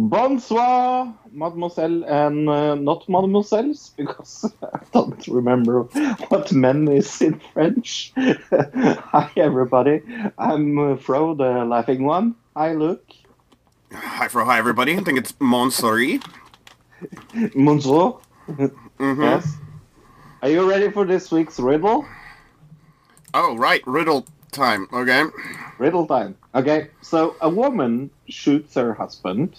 Bonsoir, mademoiselle and uh, not mademoiselles, because I don't remember what men is in French. Hi, everybody. I'm uh, Fro, the laughing one. Hi, Luke. Hi, Fro. Hi, everybody. I think it's Montsori. Bonjour. Mm-hmm. Yes. Are you ready for this week's riddle? Oh, right. Riddle time. Okay. Riddle time. Okay, so a woman shoots her husband,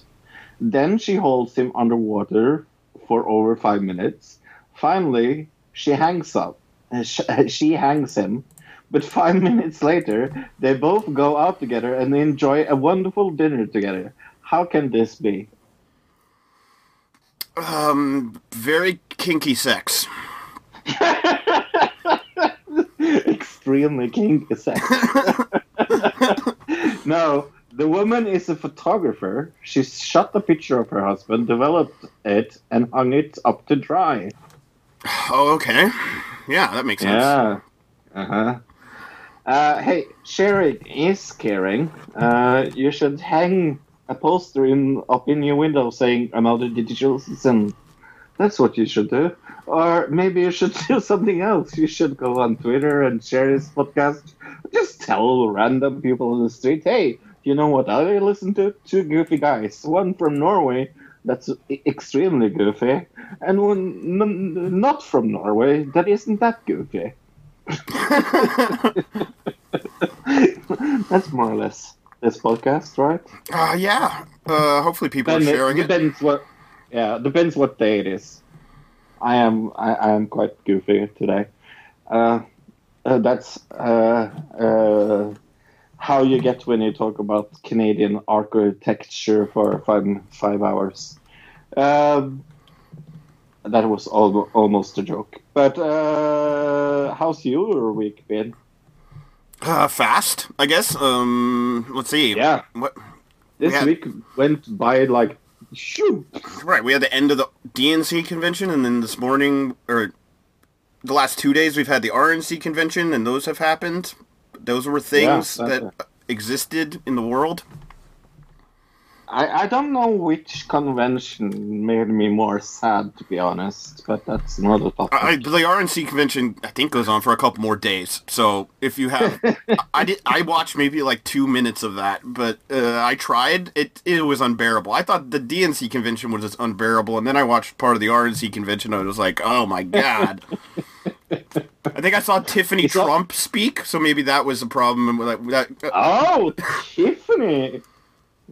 then she holds him underwater for over five minutes. Finally, she hangs up. She hangs him, but five minutes later, they both go out together and they enjoy a wonderful dinner together. How can this be? Um, very kinky sex. Extremely kinky sex. no, the woman is a photographer. She shot a picture of her husband, developed it, and hung it up to dry. Oh, okay. Yeah, that makes sense. Yeah. Uh-huh. Uh Hey, sharing is caring. Uh, you should hang a poster in up in your window saying "I'm "Another digital citizen." That's what you should do. Or maybe you should do something else. You should go on Twitter and share this podcast. Just tell random people on the street, "Hey, you know what I listen to? Two goofy guys. One from Norway." That's extremely goofy, and one n- not from Norway that isn't that goofy. That's more or less this podcast, right? Uh, yeah. Uh, hopefully people are sharing it. depends what, yeah, depends what day it is. I am I, I am quite goofy today. Uh, uh, that's uh, uh, how you get when you talk about Canadian architecture for five five hours. Um, that was al- almost a joke. But uh, how's your week been? Uh, fast, I guess. Um, let's see. Yeah, What? this Yeah. week went by like shoot. Right. We had the end of the DNC convention, and then this morning, or the last two days, we've had the RNC convention, and those have happened. Those were things Yeah, that that's existed in the world. I, I don't know which convention made me more sad, to be honest, but that's another topic. I, the RNC convention, I think, goes on for a couple more days. So if you have, I did, I watched maybe like two minutes of that, but uh, I tried. It it was unbearable. I thought the DNC convention was just unbearable, and then I watched part of the RNC convention, and I was like, oh my god. I think I saw Tiffany Trump speak, so maybe that was the problem. That, that, oh, Tiffany!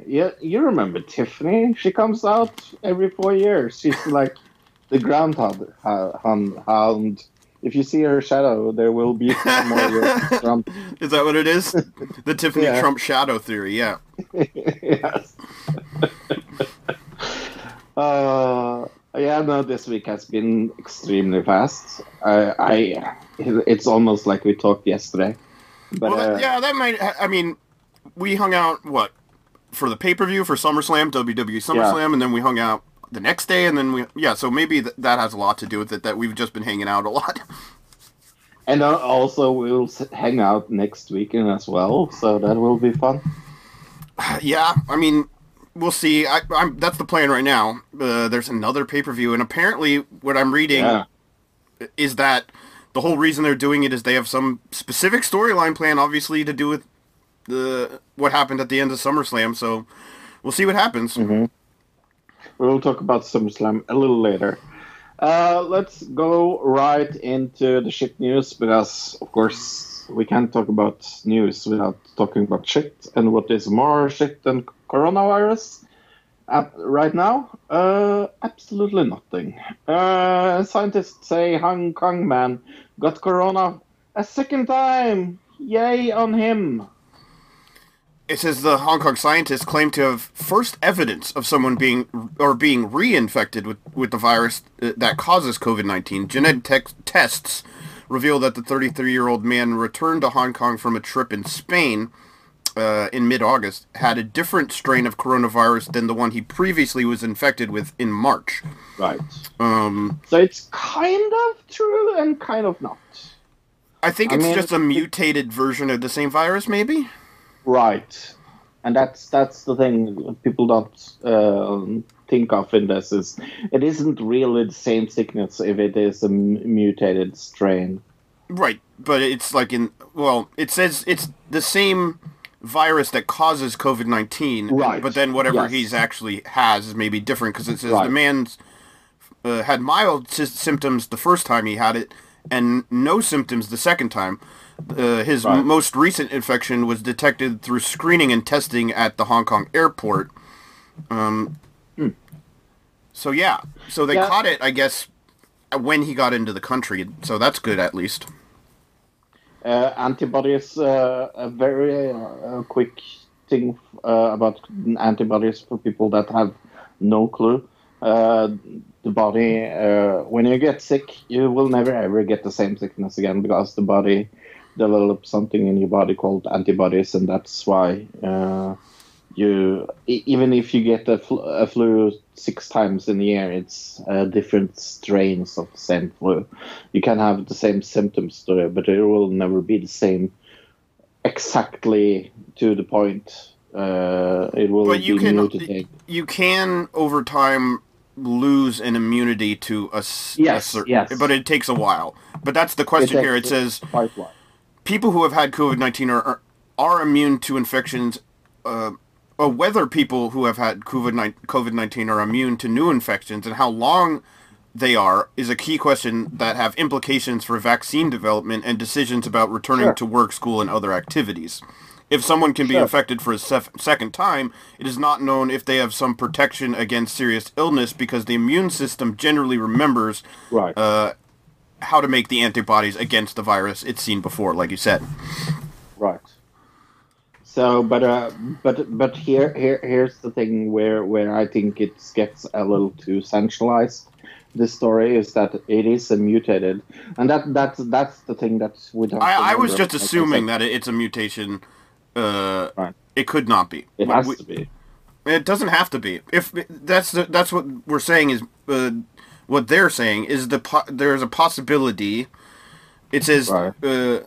Yeah, you remember Tiffany? She comes out every four years. She's like the groundhog uh, hound. hound. If you see her shadow, there will be some more Trump. is that what it is? The Tiffany Yeah. Trump shadow theory. Yeah. yes. uh, yeah, no, this week has been extremely fast. I, I, it's almost like we talked yesterday. But well, that, uh, yeah, that might. I mean, we hung out what for the pay per view for SummerSlam, WWE SummerSlam, and then we hung out the next day, and then we yeah. So maybe th- that has a lot to do with it that we've just been hanging out a lot. and uh, also we'll hang out next weekend as well, so that will be fun. yeah, I mean, we'll see. I, I'm that's the plan right now. Uh, there's another pay per view, and apparently, what I'm reading Yeah. is that the whole reason they're doing it is they have some specific storyline plan, obviously, to do with the what happened at the end of SummerSlam. So we'll see what happens. We'll talk about SummerSlam a little later. Uh, let's go right into the shit news because, of course, we can't talk about news without talking about shit. And what is more shit than coronavirus? Right now, uh, absolutely nothing. Uh, scientists say Hong Kong man got corona a second time. Yay on him. it says the Hong Kong scientists claim to have first evidence of someone being or being reinfected with, with the virus that causes COVID-19. Genetic tests reveal that the 33-year-old man returned to Hong Kong from a trip in Spain uh, in mid-August had a different strain of coronavirus than the one he previously was infected with in March. Right. Um, So it's kind of true and kind of not. I think I it's mean, just a mutated version of the same virus, maybe. Right. And that's that's the thing people don't um think of in this is it isn't really the same sickness if it is a m- mutated strain. Right, but it's like in well, it says it's the same virus that causes COVID nineteen. Right, But then whatever yes. he's actually has is maybe different because it says Right. the man's uh, had mild sy- symptoms the first time he had it, and no symptoms the second time. Uh, his Right. most recent infection was detected through screening and testing at the Hong Kong airport. Um, So yeah, so they. Yeah. caught it, I guess, when he got into the country. So that's good at least. Uh, antibodies, uh, a very uh, quick thing about antibodies for people that have no clue. Uh, the body, uh, when you get sick, you will never ever get the same sickness again because the body develops something in your body called antibodies, and that's why uh, you, even if you get a, fl- a flu six times in a year, it's uh, different strains of the same flu you can have the same symptoms to it, but it will never be the same exactly to the point. Uh, it will But you be can mutated. you can over time lose an immunity to a, Yes, certain, yes. but it takes a while. But that's the question It here. It says a people who have had COVID nineteen are, are are immune to infections. Uh, or whether people who have had COVID nineteen are immune to new infections and how long they are is a key question that have implications for vaccine development and decisions about returning Sure. to work, school, and other activities. If someone can be Sure. infected for a sef- second time, it is not known if they have some protection against serious illness because the immune system generally remembers Right. uh, how to make the antibodies against the virus it's seen before, like you said. Right. So, but uh, but but here here here's the thing where where I think it gets a little too centralized. The story is that it is a mutated, and that that's that's the thing that we don't. I, I was just Like assuming that it's a mutation. Uh, Right. It could not be. it has we- to be. It doesn't have to be. If that's the, that's what we're saying is uh, what they're saying is the po- there's a possibility. It says Right. uh,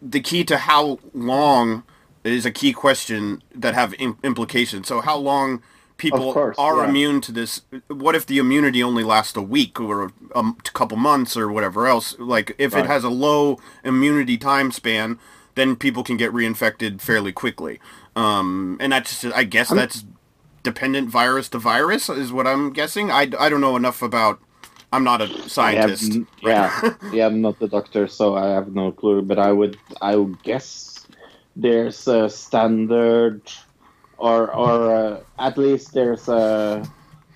the key to how long is a key question that have Im- implications. So how long people course, are yeah. immune to this? What if the immunity only lasts a week or a, a couple months or whatever else? Like if Right. it has a low immunity time span, then people can get reinfected fairly quickly. Um, and that's just, I guess that's dependent virus to virus is what I'm guessing. I, I don't know enough about. I'm not a scientist. n- yeah, yeah, I'm not the doctor, so I have no clue. But I would, I would guess there's a standard, or or uh, at least there's a,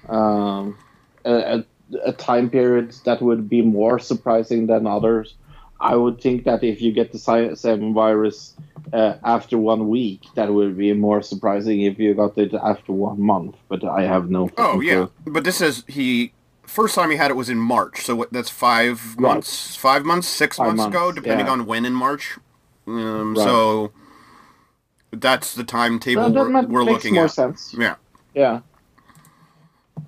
um, a a time period that would be more surprising than others. I would think that if you get the same virus uh, after one week, that would be more surprising if you got it after one month. But I have no. Oh yeah, clue. but this says he first time he had it was in March, so what, that's five Right. months, five months, six Five months, ago, depending yeah. on when in March. Um, Right. So that's the timetable we're, we're looking more at. sense. Yeah, Yeah.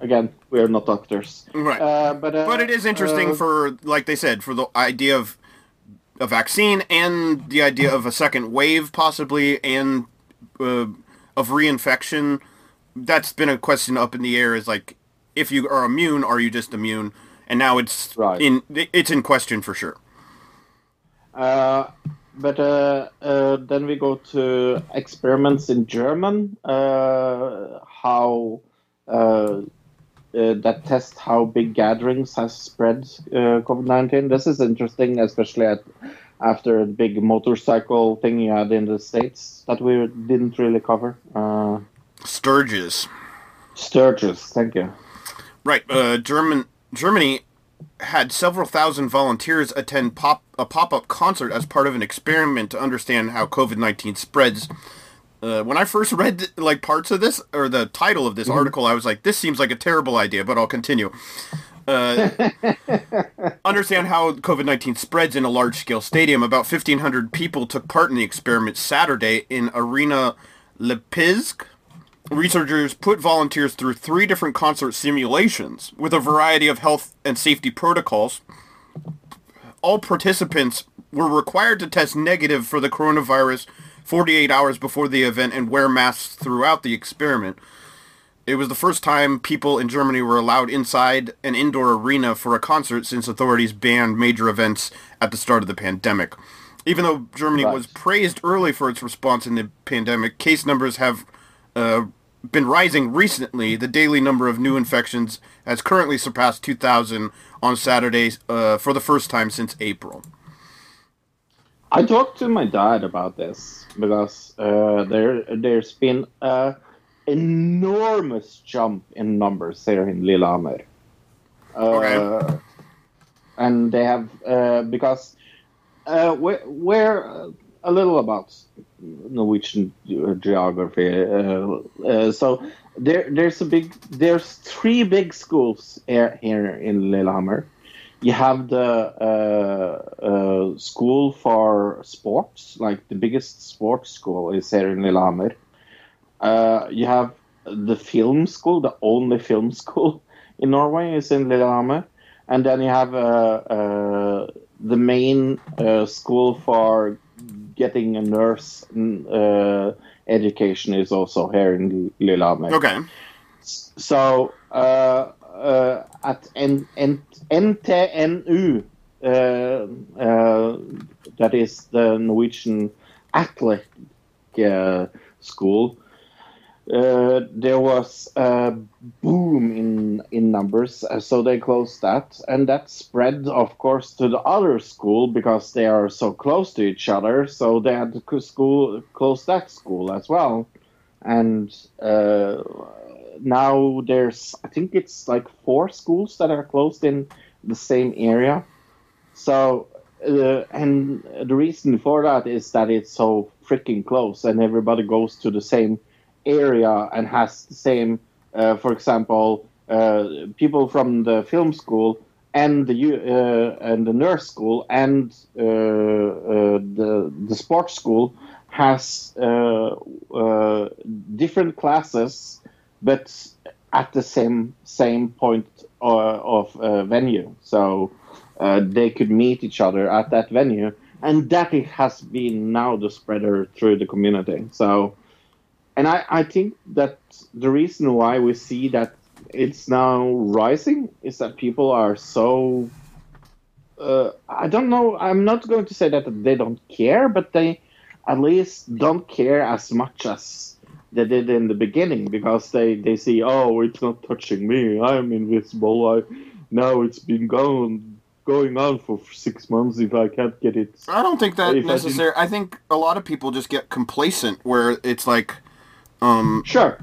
Again, we're not doctors. right. Uh, but uh, but it is interesting uh, for, like they said, for the idea of a vaccine and the idea of a second wave possibly and uh, of reinfection. That's been a question up in the air. Is like, if you are immune, are you just immune? And now it's Right. in it's in question for sure. Uh, but uh, uh, then we go to experiments in German. Uh, how uh, uh, that test how big gatherings has spread uh, COVID nineteen. This is interesting, especially at after the big motorcycle thing you had in the states that we didn't really cover. Uh, Sturges. Sturgis, thank you. Right. Uh, German Germany had several thousand volunteers attend pop a pop up concert as part of an experiment to understand how COVID nineteen spreads. Uh, when I first read like parts of this or the title of this article, I was like, "This seems like a terrible idea," but I'll continue. Uh, understand how COVID nineteen spreads in a large scale stadium. About fifteen hundred people took part in the experiment Saturday in Arena Leipzig. Researchers put volunteers through three different concert simulations with a variety of health and safety protocols. All participants were required to test negative for the coronavirus 48 hours before the event and wear masks throughout the experiment. It was the first time people in Germany were allowed inside an indoor arena for a concert since authorities banned major events at the start of the pandemic. Even though Germany Right. was praised early for its response in the pandemic, case numbers have uh, been rising recently. The daily number of new infections has currently surpassed 2,000 on Saturdays uh, for the first time since April. I talked to my dad about this because uh, there there's been an enormous jump in numbers here in Lillehammer. Uh, Okay. And they have uh, because uh, we're, we're a little about Norwegian geography. Uh, uh, so there there's a big there's three big schools here, here in Lillehammer. You have the uh, uh, school for sports, like the biggest sports school is here in Lillehammer. Uh, you have the film school, the only film school in Norway is in Lillehammer. And then you have uh, uh, the main uh, school for getting a nurse uh, education is also here in Lillehammer. Okay. So uh, uh, at N- N- NTNU, uh, uh, that is the Norwegian Athletic uh, School, uh, there was a boom in in numbers, uh, so they closed that, and that spread, of course, to the other school because they are so close to each other. So they had to school close that school as well, and uh, now there's I think it's like four schools that are closed in the same area. So uh, and the reason for that is that it's so freaking close, and everybody goes to the same area and has the same. Uh, for example, uh, people from the film school and the uh, and the nurse school and uh, uh, the the sports school has different classes, but at the same same point of venue. So uh, they could meet each other at that venue, and that it has been now the spreader through the community. So, and I, I think that the reason why we see that it's now rising is that people are so. Uh, I don't know. I'm not going to say that they don't care, but they at least don't care as much as they did in the beginning because they, they see, oh, it's not touching me. I'm invisible. I now it's been going going on for six months. If I can't get it, I don't think that If I necessary. I think a lot of people just get complacent where it's like, um, sure.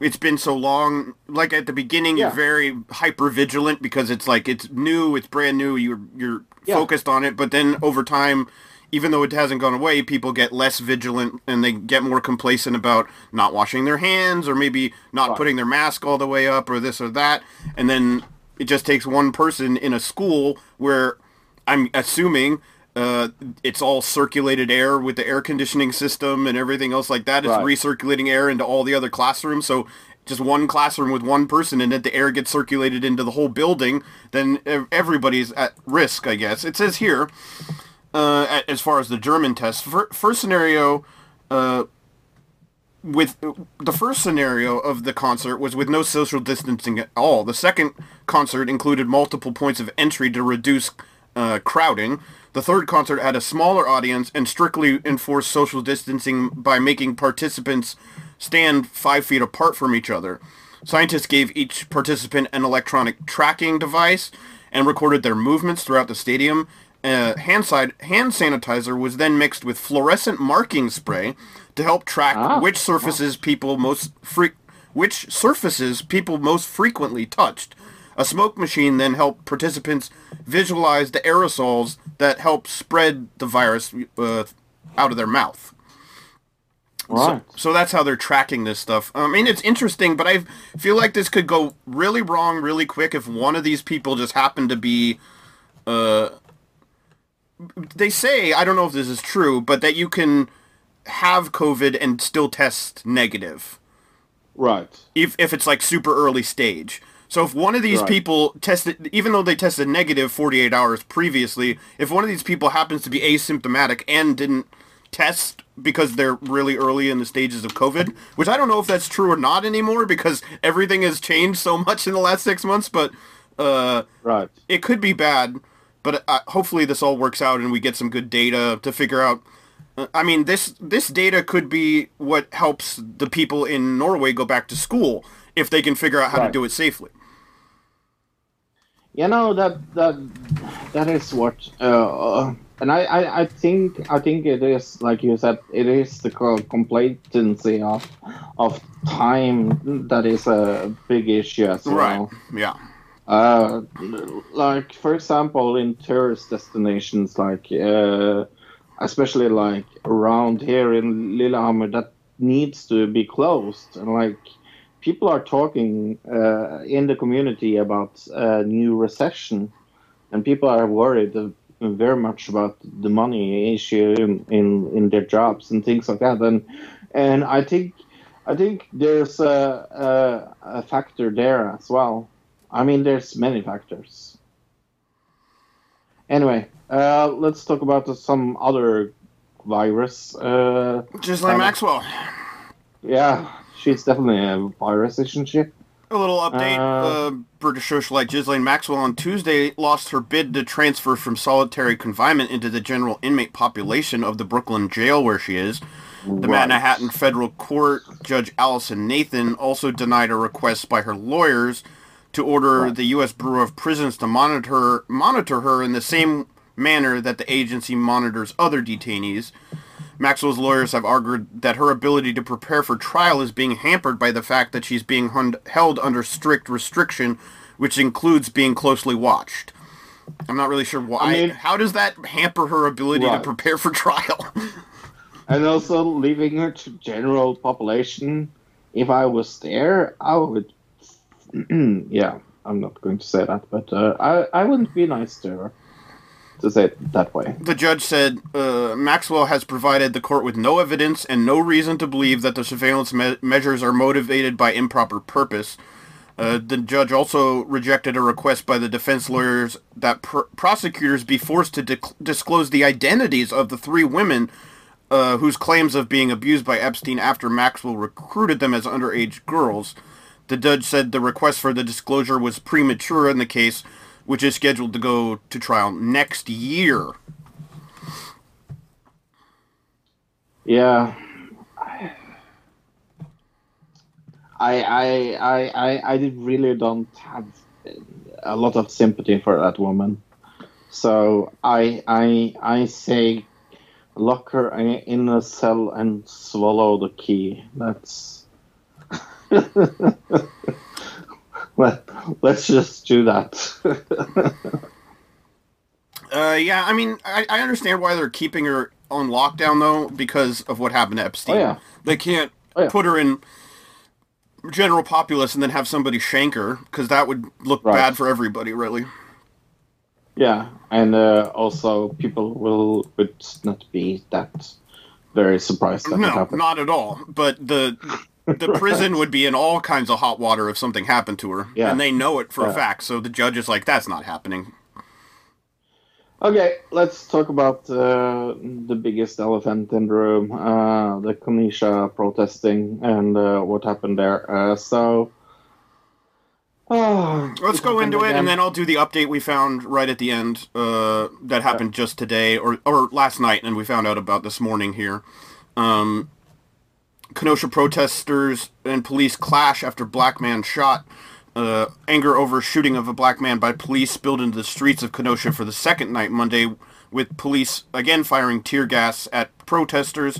it's been so long. Like at the beginning, Yeah. you're very hyper vigilant because it's like it's new, it's brand new. You're you're Yeah. focused on it, but then over time, even though it hasn't gone away, people get less vigilant and they get more complacent about not washing their hands or maybe not Right. putting their mask all the way up or this or that, and then it just takes one person in a school where I'm assuming. Uh, it's all circulated air with the air conditioning system and everything else like that. It's Right. recirculating air into all the other classrooms. So just one classroom with one person and then the air gets circulated into the whole building, then everybody's at risk, I guess. It says here, uh, as far as the German test, first scenario, uh, with the first scenario of the concert was with no social distancing at all. The second concert included multiple points of entry to reduce uh, crowding. The third concert had a smaller audience and strictly enforced social distancing by making participants stand five feet apart from each other. Scientists gave each participant an electronic tracking device and recorded their movements throughout the stadium. Uh, hand, side, hand sanitizer was then mixed with fluorescent marking spray to help track Ah. which surfaces people most fre- which surfaces people most frequently touched. A smoke machine then helped participants visualize the aerosols that help spread the virus uh, out of their mouth. Right. So, so that's how they're tracking this stuff. I mean, it's interesting, but I feel like this could go really wrong really quick if one of these people just happened to be. Uh, they say I don't know if this is true, but that you can have COVID and still test negative Right. if if it's like super early stage. So if one of these Right. people tested, even though they tested negative 48 hours previously, if one of these people happens to be asymptomatic and didn't test because they're really early in the stages of COVID, which I don't know if that's true or not anymore because everything has changed so much in the last six months, but uh, Right. it could be bad. But uh, hopefully this all works out and we get some good data to figure out. uh, I mean, this this data could be what helps the people in Norway go back to school if they can figure out how to do it safely. You know that that that is what, uh, and I, I I think I think it is like you said, it is the complacency of of time that is a big issue as Right. well. Yeah. Uh, like for example, in tourist destinations, like uh, especially like around here in Lillehammer, that needs to be closed. And like people are talking uh, in the community about a new recession, and people are worried very much about the money issue in, in, in their jobs and things like that. And and I think I think there's a, a, a factor there as well. I mean, there's many factors. Anyway, uh, let's talk about some other virus. Uh, Just like Maxwell. yeah, she's definitely a virus, isn't she? A little update. Uh, Uh, British socialite Ghislaine Maxwell on Tuesday lost her bid to transfer from solitary confinement into the general inmate population of the Brooklyn jail where she is. The Right. Manhattan federal court Judge Alison Nathan also denied a request by her lawyers to order Right. the U.S. Bureau of Prisons to monitor monitor her in the same manner that the agency monitors other detainees. Maxwell's lawyers have argued that her ability to prepare for trial is being hampered by the fact that she's being hun- held under strict restriction, which includes being closely watched. I'm not really sure why. I mean- How does that hamper her ability to prepare for trial? And also leaving her to general population. If I was there, I would. yeah, I'm not going to say that, but uh, I I wouldn't be nice to her. To say it that way. The judge said uh, Maxwell has provided the court with no evidence and no reason to believe that the surveillance me- measures are motivated by improper purpose. Uh, the judge also rejected a request by the defense lawyers that pr- prosecutors be forced to disclose the identities of the three women uh, whose claims of being abused by Epstein after Maxwell recruited them as underage girls. The judge said the request for the disclosure was premature in the case, which is scheduled to go to trial next year. Yeah. I I I I really don't have a lot of sympathy for that woman. So I I I say lock her in a cell and swallow the key. That's Let, let's just do that. Uh, yeah, I mean, I, I understand why they're keeping her on lockdown though, because of what happened to Epstein. Oh, yeah. They can't Oh, yeah. put her in general populace and then have somebody shank her, because that would look Right. bad for everybody, really. yeah, and uh, also people will would not be that very surprised that No, not at all. But the the prison would be in all kinds of hot water if something happened to her, Yeah. and they know it for a fact. So the judge is like, "That's not happening." Okay, let's talk about uh, the biggest elephant in the room, uh, the Kenosha protesting and uh, what happened there. Uh, so, oh, Let's go into it, and then I'll do the update we found right at the end. Uh, that happened just today, or or last night, and we found out about this morning here. Um, Kenosha protesters and police clash after black man shot. Uh, anger over shooting of a black man by police spilled into the streets of Kenosha for the second night Monday, with police again firing tear gas at protesters.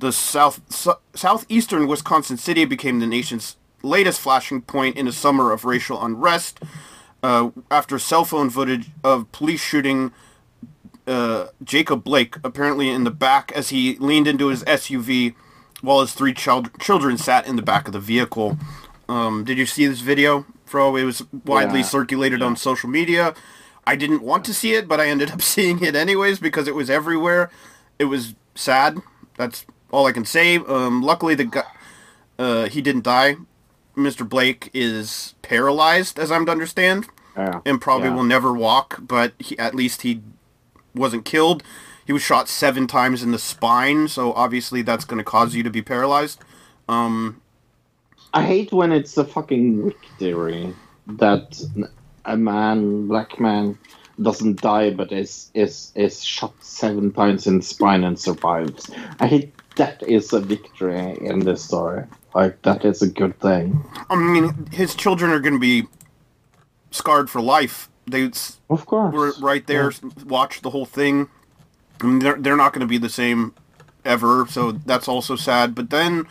The south su- southeastern Wisconsin city became the nation's latest flashing point in a summer of racial unrest uh, after cell phone footage of police shooting uh, Jacob Blake apparently in the back as he leaned into his SUV while his three child- children sat in the back of the vehicle. Um, did you see this video, Fro? It was widely Yeah. circulated on social media. I didn't want to see it, but I ended up seeing it anyways because it was everywhere. It was sad. That's all I can say. Um, luckily, the guy uh, he didn't die. Mr. Blake is paralyzed, as I'm to understand, Yeah. and probably Yeah. will never walk. But he, at least he wasn't killed. He was shot seven times in the spine, so obviously that's going to cause you to be paralyzed. Um, I hate when it's a fucking victory that a man, black man, doesn't die but is is is shot seven times in the spine and survives. I hate that is a victory in this story. Like that is a good thing. I mean, his children are going to be scarred for life. They Of course. were right there, watched the whole thing. I mean, they're they're not going to be the same ever, so that's also sad. But then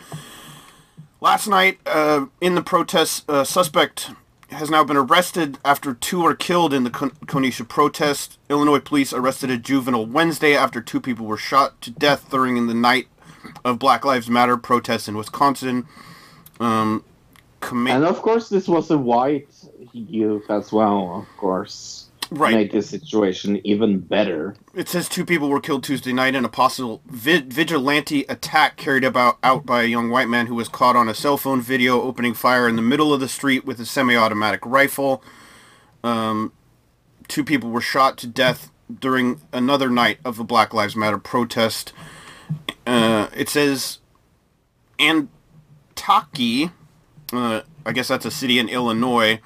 last night, uh, in the protests, a suspect has now been arrested after two were killed in the Kenosha protest. Illinois police arrested a juvenile Wednesday after two people were shot to death during the night of Black Lives Matter protests in Wisconsin. Um, And of course, this was a white youth as well. Of course, Right. make the situation even better. It says two people were killed Tuesday night in a possible vi- vigilante attack carried about out by a young white man who was caught on a cell phone video opening fire in the middle of the street with a semi-automatic rifle. Um, two people were shot to death during another night of the Black Lives Matter protest. Uh, it says Antioch, uh, I guess that's a city in Illinois,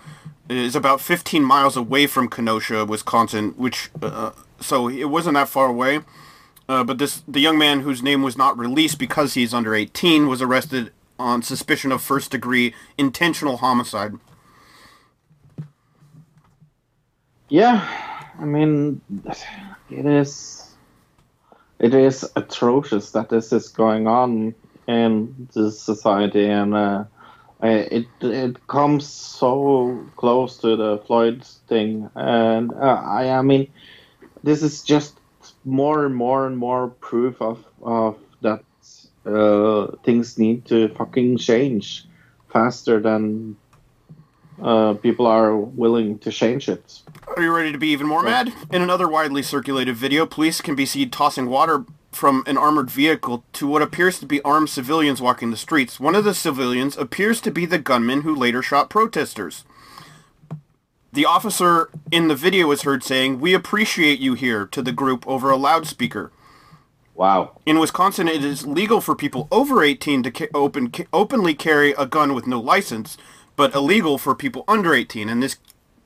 is about 15 miles away from Kenosha, Wisconsin, which uh, so it wasn't that far away. Uh, but this the young man whose name was not released because he's under 18 was arrested on suspicion of first degree intentional homicide. Yeah, I mean, it is. It is atrocious that this is going on in this society, and uh, it it comes so close to the Floyd thing, and uh, I I mean, this is just more and more and more proof of of that uh, things need to fucking change faster than uh, people are willing to change it. Are you ready to be even more mad? In another widely circulated video, police can be seen tossing water from an armored vehicle to what appears to be armed civilians walking the streets. One of the civilians appears to be the gunman who later shot protesters. The officer in the video is heard saying, "We appreciate you here" to the group over a loudspeaker. Wow. In Wisconsin, it is legal for people over 18 to ca- open ca- openly carry a gun with no license, but illegal for people under 18. And this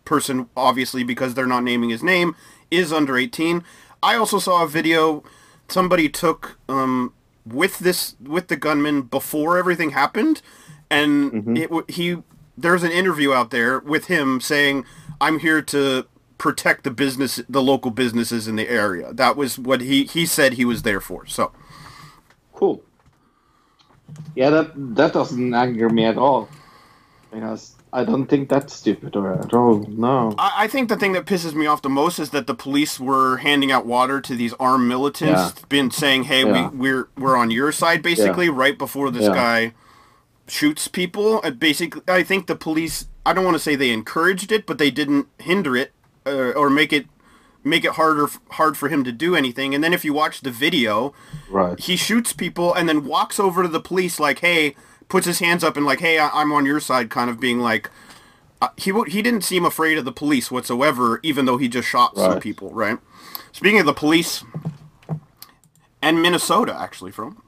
person, obviously, because they're not naming his name, is under 18. I also saw a video somebody took um, with this with the gunman before everything happened, and it he there's an interview out there with him saying, "I'm here to." protect the business the local businesses in the area that was what he he said he was there for so Cool. Yeah, that that doesn't anger me at all. I don't think that's stupid or at all. No. I, I think the thing that pisses me off the most is that the police were handing out water to these armed militants, Yeah. been saying, "Hey, Yeah. we, we're we're on your side," basically, right before this Yeah. guy shoots people. Uh, basically, I think the police. I don't want to say they encouraged it, but they didn't hinder it uh, or make it make it harder hard for him to do anything. And then if you watch the video, Right. he shoots people and then walks over to the police like, "Hey," puts his hands up and like, "Hey, I- I'm on your side," kind of being like. Uh, he wa- he didn't seem afraid of the police whatsoever, even though he just shot some people. Right. Speaking of the police, and Minnesota actually from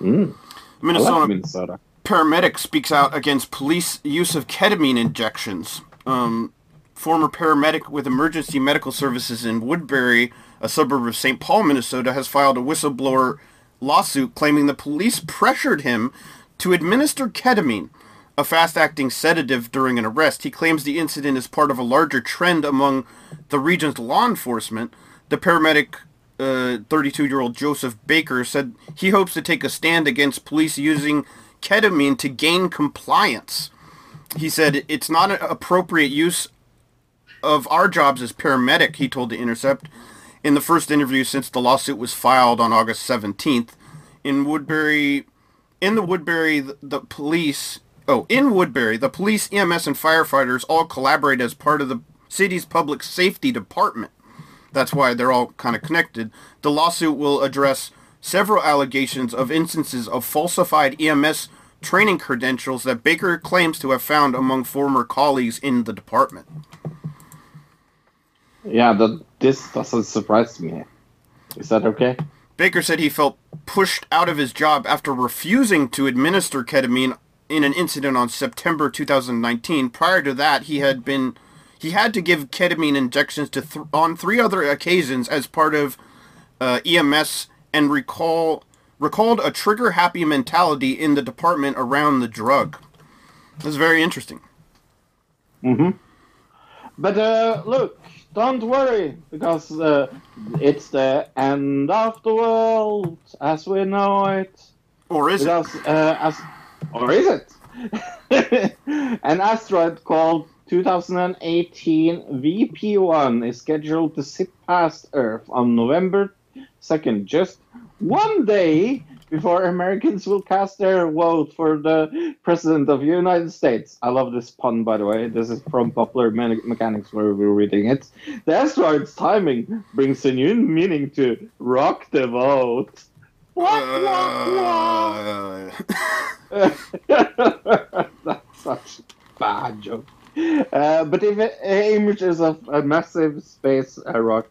Mm. Minnesota like Minnesota. paramedic speaks out against police use of ketamine injections. Um, former paramedic with emergency medical services in Woodbury, a suburb of St. Paul, Minnesota, has filed a whistleblower lawsuit claiming the police pressured him to administer ketamine, a fast-acting sedative, during an arrest. He claims the incident is part of a larger trend among the region's law enforcement. The paramedic uh, 32-year-old Joseph Baker said he hopes to take a stand against police using ketamine to gain compliance. He said it's not an appropriate use of our jobs as paramedic, he told The Intercept in the first interview since the lawsuit was filed on August 17th. in Woodbury. In the Woodbury, the, the police. Oh, in Woodbury, the police, EMS, and firefighters all collaborate as part of the city's public safety department. That's why they're all kind of connected. The lawsuit will address several allegations of instances of falsified EMS training credentials that Baker claims to have found among former colleagues in the department. Yeah, that this doesn't surprise me. Is that okay? Baker said he felt pushed out of his job after refusing to administer ketamine in an incident on September 2019. Prior to that, he had been he had to give ketamine injections to th- on three other occasions as part of uh, EMS and recall recalled a trigger happy mentality in the department around the drug. That's very interesting. Mhm. But uh, look, don't worry because uh, it's the end of the world as we know it. Or is it? Uh, as or is it? An asteroid called 2018 VP1 is scheduled to zip past Earth on November 2nd, just one day before Americans will cast their vote for the President of the United States. I love this pun, by the way. This is from Popular Me- Mechanics, where we we're reading it. The asteroid's timing brings a new meaning to rock the vote. Wah. Uh, That's such a bad joke. Uh, but if images of a massive space rock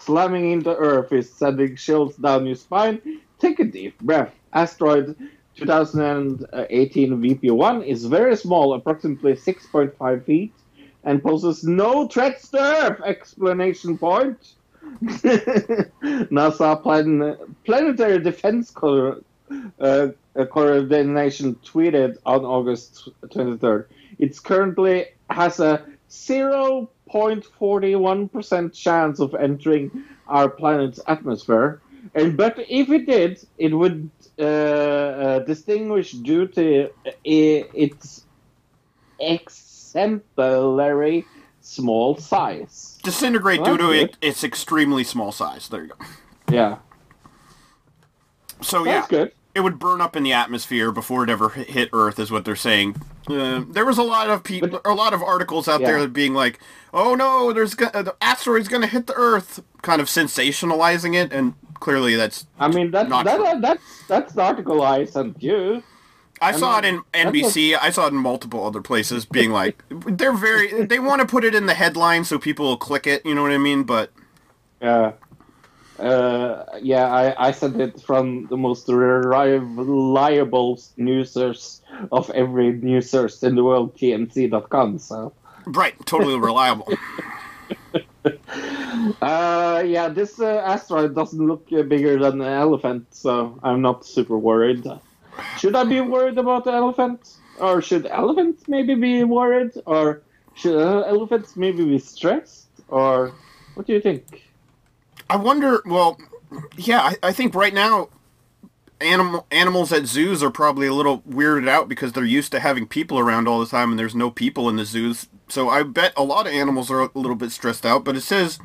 slamming into Earth is sending chills down your spine, take a deep breath. Asteroid 2018 VP1 is very small, approximately 6.5 feet, and poses no threats to Earth! Explanation point. NASA plan- Planetary Defense uh, Coordination tweeted on August 23rd. It currently has a 0.41% chance of entering our planet's atmosphere. And but if it did, it would uh, uh, distinguish due to uh, its exemplary small size. disintegrate Well, due to it, its extremely small size. There you go. Yeah, So yeah, good. it would burn up in the atmosphere before it ever hit- Earth, is what they're saying. Uh, there was a lot of people, But- a lot of articles out Yeah. there being like, "Oh no, there's go- uh, the asteroid's going to hit the Earth," kind of sensationalizing it, and clearly that's. I mean that, Not that, true. that's that's the article I sent you. I I'm saw it in NBC. I saw it in multiple other places, being like, they're very. They want to put it in the headline so people will click it. You know what I mean? But Yeah. Uh, yeah, I, I sent it from the most reliable news source of every news source in the world, TMZ.com. So, right, totally reliable. uh, yeah, this uh, asteroid doesn't look uh, bigger than an elephant, so I'm not super worried. Should I be worried about the elephant? Or should elephants maybe be worried? Or should uh, elephants maybe be stressed? Or what do you think? I wonder. Well, yeah, I, I think right now, animal animals at zoos are probably a little weirded out because they're used to having people around all the time, and there's no people in the zoos. So I bet a lot of animals are a little bit stressed out. But it says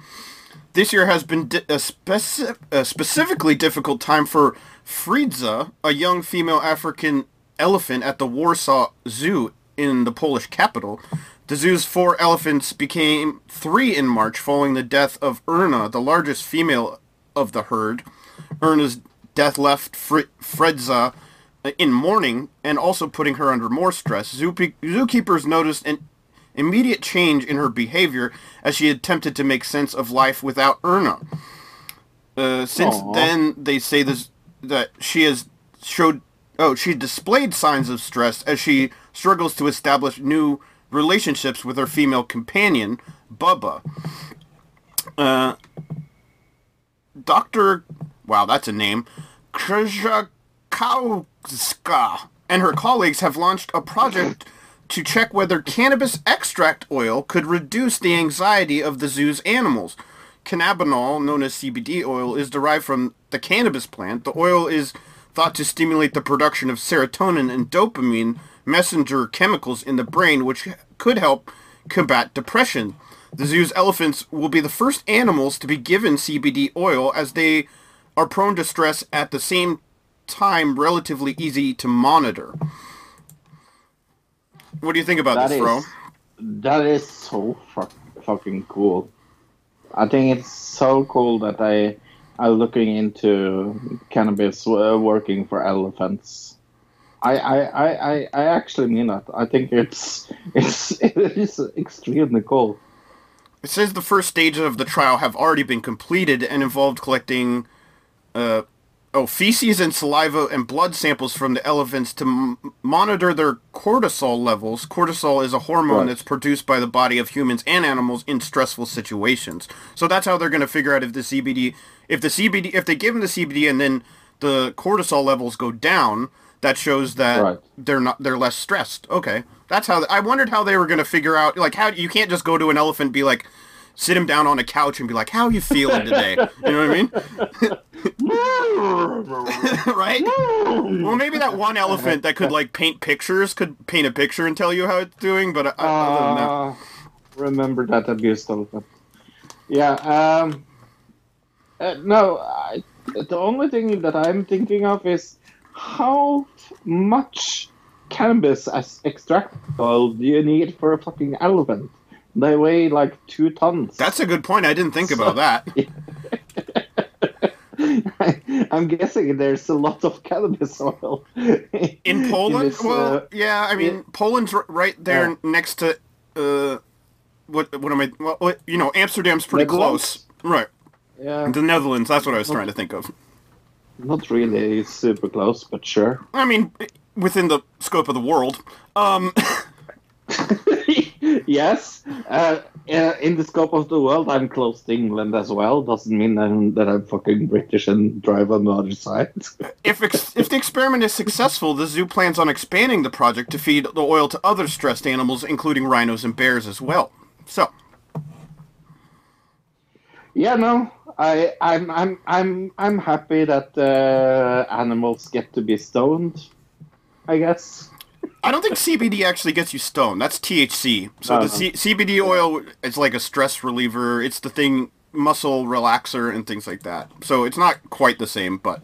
this year has been di- a, speci- a specifically difficult time for Fridza, a young female African elephant at the Warsaw Zoo in the Polish capital. The zoo's four elephants became three in March following the death of Erna, the largest female of the herd. Erna's death left Fr- Fredza in mourning and also putting her under more stress. Zoope- zookeepers noticed an immediate change in her behavior as she attempted to make sense of life without Erna. Uh, since Aw. then, they say this that she has showed oh she displayed signs of stress as she struggles to establish new relationships with her female companion, Buba. Uh, Doctor, wow, that's a name, Krzyzakowska and her colleagues have launched a project to check whether cannabis extract oil could reduce the anxiety of the zoo's animals. Cannabinol, known as CBD oil, is derived from the cannabis plant. The oil is thought to stimulate the production of serotonin and dopamine, messenger chemicals in the brain, which could help combat depression. The zoo's elephants will be the first animals to be given CBD oil as they are prone to stress at the same time relatively easy to monitor. What do you think about That this, is Fro? that is so fuck, fucking cool. I think it's so cool that they are looking into cannabis uh, working for elephants. I, I, I, I, I actually mean that. I think it's it's it is extremely cool. It says the first stages of the trial have already been completed and involved collecting, uh, oh, feces and saliva and blood samples from the elephants to m- monitor their cortisol levels. Cortisol is a hormone Right. that's produced by the body of humans and animals in stressful situations. So that's how they're going to figure out if the CBD, if the CBD, if they give them the CBD and then the cortisol levels go down, that shows that Right. they're not they're less stressed. Okay, that's how I wondered how they were going to figure out like how you can't just go to an elephant and be like sit him down on a couch and be like how are you feeling today you know what i mean right well maybe that one elephant that could like paint pictures could paint a picture and tell you how it's doing but uh, other than that Uh, remember that abused elephant. Yeah. Um. uh, no, I, the only thing that I'm thinking of is how much cannabis as extract oil do you need for a fucking elephant? They weigh like two tons. that's a good point i didn't think about that I'm guessing there's a lot of cannabis oil in poland this, well uh, yeah i mean poland's right there Yeah. next to uh what what am i well what, you know amsterdam's pretty Netherlands? close right yeah, the netherlands that's what i was trying to think of not really super close, but sure. I mean, within the scope of the world. Um, yes, uh, uh, in the scope of the world, I'm close to England as well. Doesn't mean I'm, that I'm fucking British and drive on the other side. if ex- if the experiment is successful, the zoo plans on expanding the project to feed the oil to other stressed animals, including rhinos and bears as well. So, yeah, no, I, I'm, I'm, I'm, I'm happy that uh, animals get to be stoned. I guess. I don't think CBD actually gets you stoned. That's THC. So No, the C- CBD oil is like a stress reliever. It's the thing, muscle relaxer and things like that. So it's not quite the same, but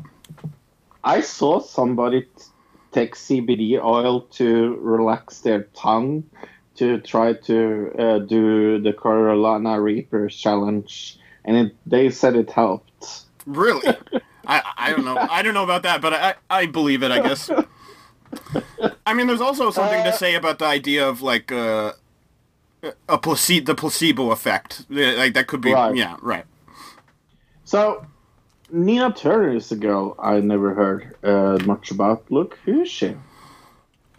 I saw somebody t- take CBD oil to relax their tongue to try to uh, do the Carolina Reaper challenge, and it, they said it helped. Really? I I don't know. I don't know about that, but I I believe it. I guess. I mean, there's also something to Uh, say about the idea of like uh, a placebo, the placebo effect. Like that could be. Right. Yeah. Right. So, Nina Turner is a girl I never heard uh, much about. Look, who is she?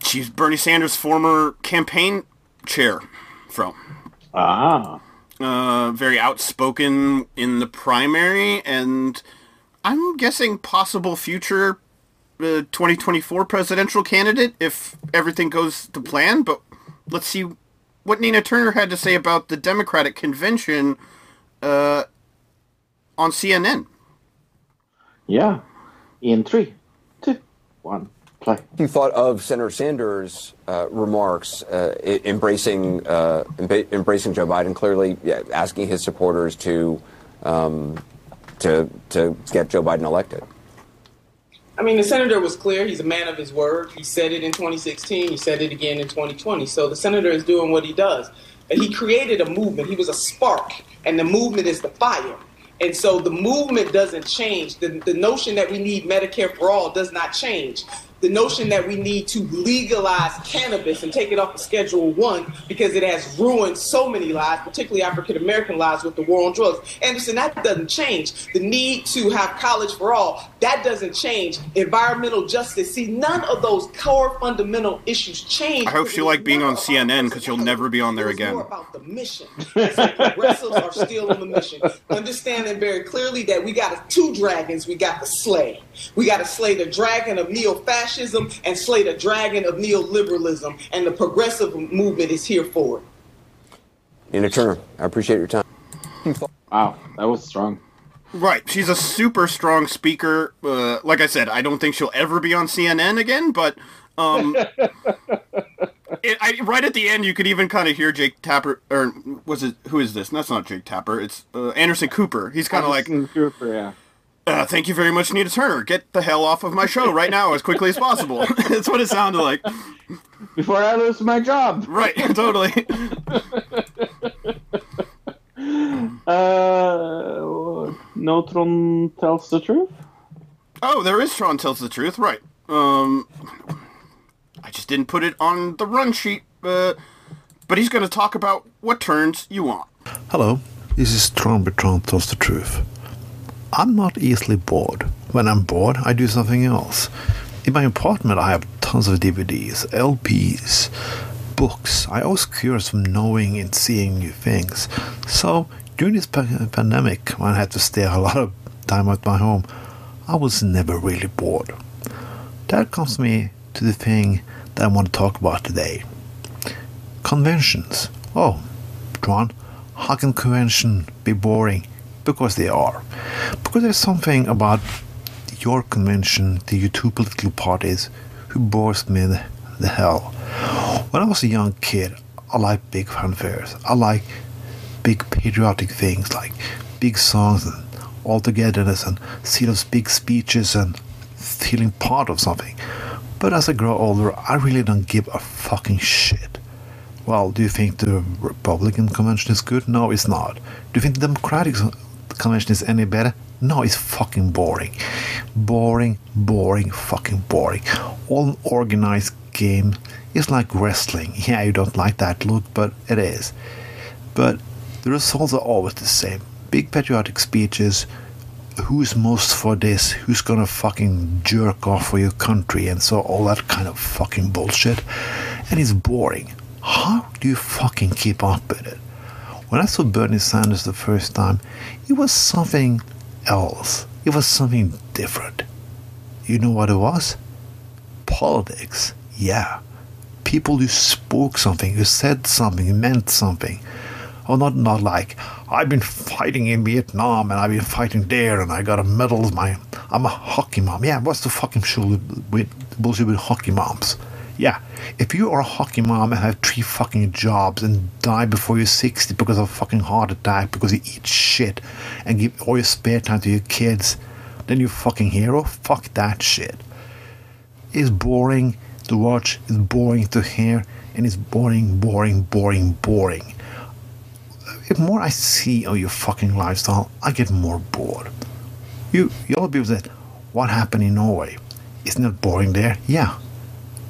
She's Bernie Sanders' former campaign chair. From. Ah, Uh, very outspoken in the primary, and I'm guessing possible future uh, 2024 presidential candidate if everything goes to plan. But let's see what Nina Turner had to say about the Democratic convention uh, on CNN. yeah. In three, two, one, play. you thought of Senator Sanders' uh, remarks uh, embracing uh, emba- embracing Joe Biden, clearly yeah, asking his supporters to um, to to get Joe Biden elected. I mean, the senator was clear. He's a man of his word. He said it in 2016. He said it again in 2020. So the senator is doing what he does. And he created a movement. He was a spark, and the movement is the fire. And so the movement doesn't change. The, the notion that we need Medicare for all does not change. The notion that we need to legalize cannabis and take it off of Schedule One because it has ruined so many lives, particularly African American lives, with the war on drugs. Anderson, that doesn't change. The need to have college for all, that doesn't change. Environmental justice, see, none of those core fundamental issues change. I hope she like being on CNN because you'll never be on there again. more about the mission. So progressives are still on the mission, understanding very clearly that we got two dragons we got to slay. We got to slay the dragon of neo-fascism and slay the dragon of neoliberalism, and the progressive movement is here for it. Nina Turner, I appreciate your time. Wow, that was strong. Right. She's a super strong speaker. Uh, like I said, I don't think she'll ever be on CNN again, but um, it, I, right at the end, you could even kind of hear Jake Tapper, or was it, who is this? That's not Jake Tapper. It's uh, Anderson Cooper. He's kind of like, Cooper, yeah. Uh, thank you very much, Nina Turner. Get the hell off of my show right now as quickly as possible. That's what it sounded like. Before I lose my job. Right, totally. Uh, Neutron tells the truth. Oh, there is Tron tells the truth. Right. Um, I just didn't put it on the run sheet. Uh, but he's going to talk about what turns you want. Hello, this is Tron Bertrand tells the truth. I'm not easily bored. When I'm bored, I do something else. In my apartment, I have tons of DVDs, LPs, books. I always curious from knowing and seeing new things. So during this pandemic, when I had to stay a lot of time at my home, I was never really bored. That comes me to the thing that I want to talk about today. Conventions. Oh, John, how can convention be boring? Because they are. Because there's something about your convention, the two political parties, who bores me the, the hell. When I was a young kid, I liked big fanfares. I like big patriotic things like big songs and all togetherness and see those big speeches and feeling part of something. But as I grow older, I really don't give a fucking shit. Well, do you think the Republican convention is good? No, it's not. Do you think the Democratic convention is any better? No, it's fucking boring. Boring, boring, fucking boring. All an organized game is like wrestling. Yeah, you don't like that look, but it is. But the results are always the same. Big patriotic speeches, who's most for this, who's gonna fucking jerk off for your country, and so all that kind of fucking bullshit. And it's boring. How do you fucking keep up with it? When I saw Bernie Sanders the first time, it was something else. It was something different. You know what it was? Politics. Yeah. People who spoke something, who said something, who meant something. Oh, not not like I've been fighting in Vietnam and I've been fighting there and I got a medal. My I'm a hockey mom. Yeah, what's the fucking bullshit with hockey moms? Yeah, if you are a hockey mom and have three fucking jobs and die before you're 60 because of a fucking heart attack because you eat shit and give all your spare time to your kids, then you're fucking hero. Fuck that shit. It's boring to watch. It's boring to hear, and it's boring, boring, boring, boring the more I see of your fucking lifestyle, I get more bored. You, you all people said, what happened in Norway? Isn't it boring there? Yeah,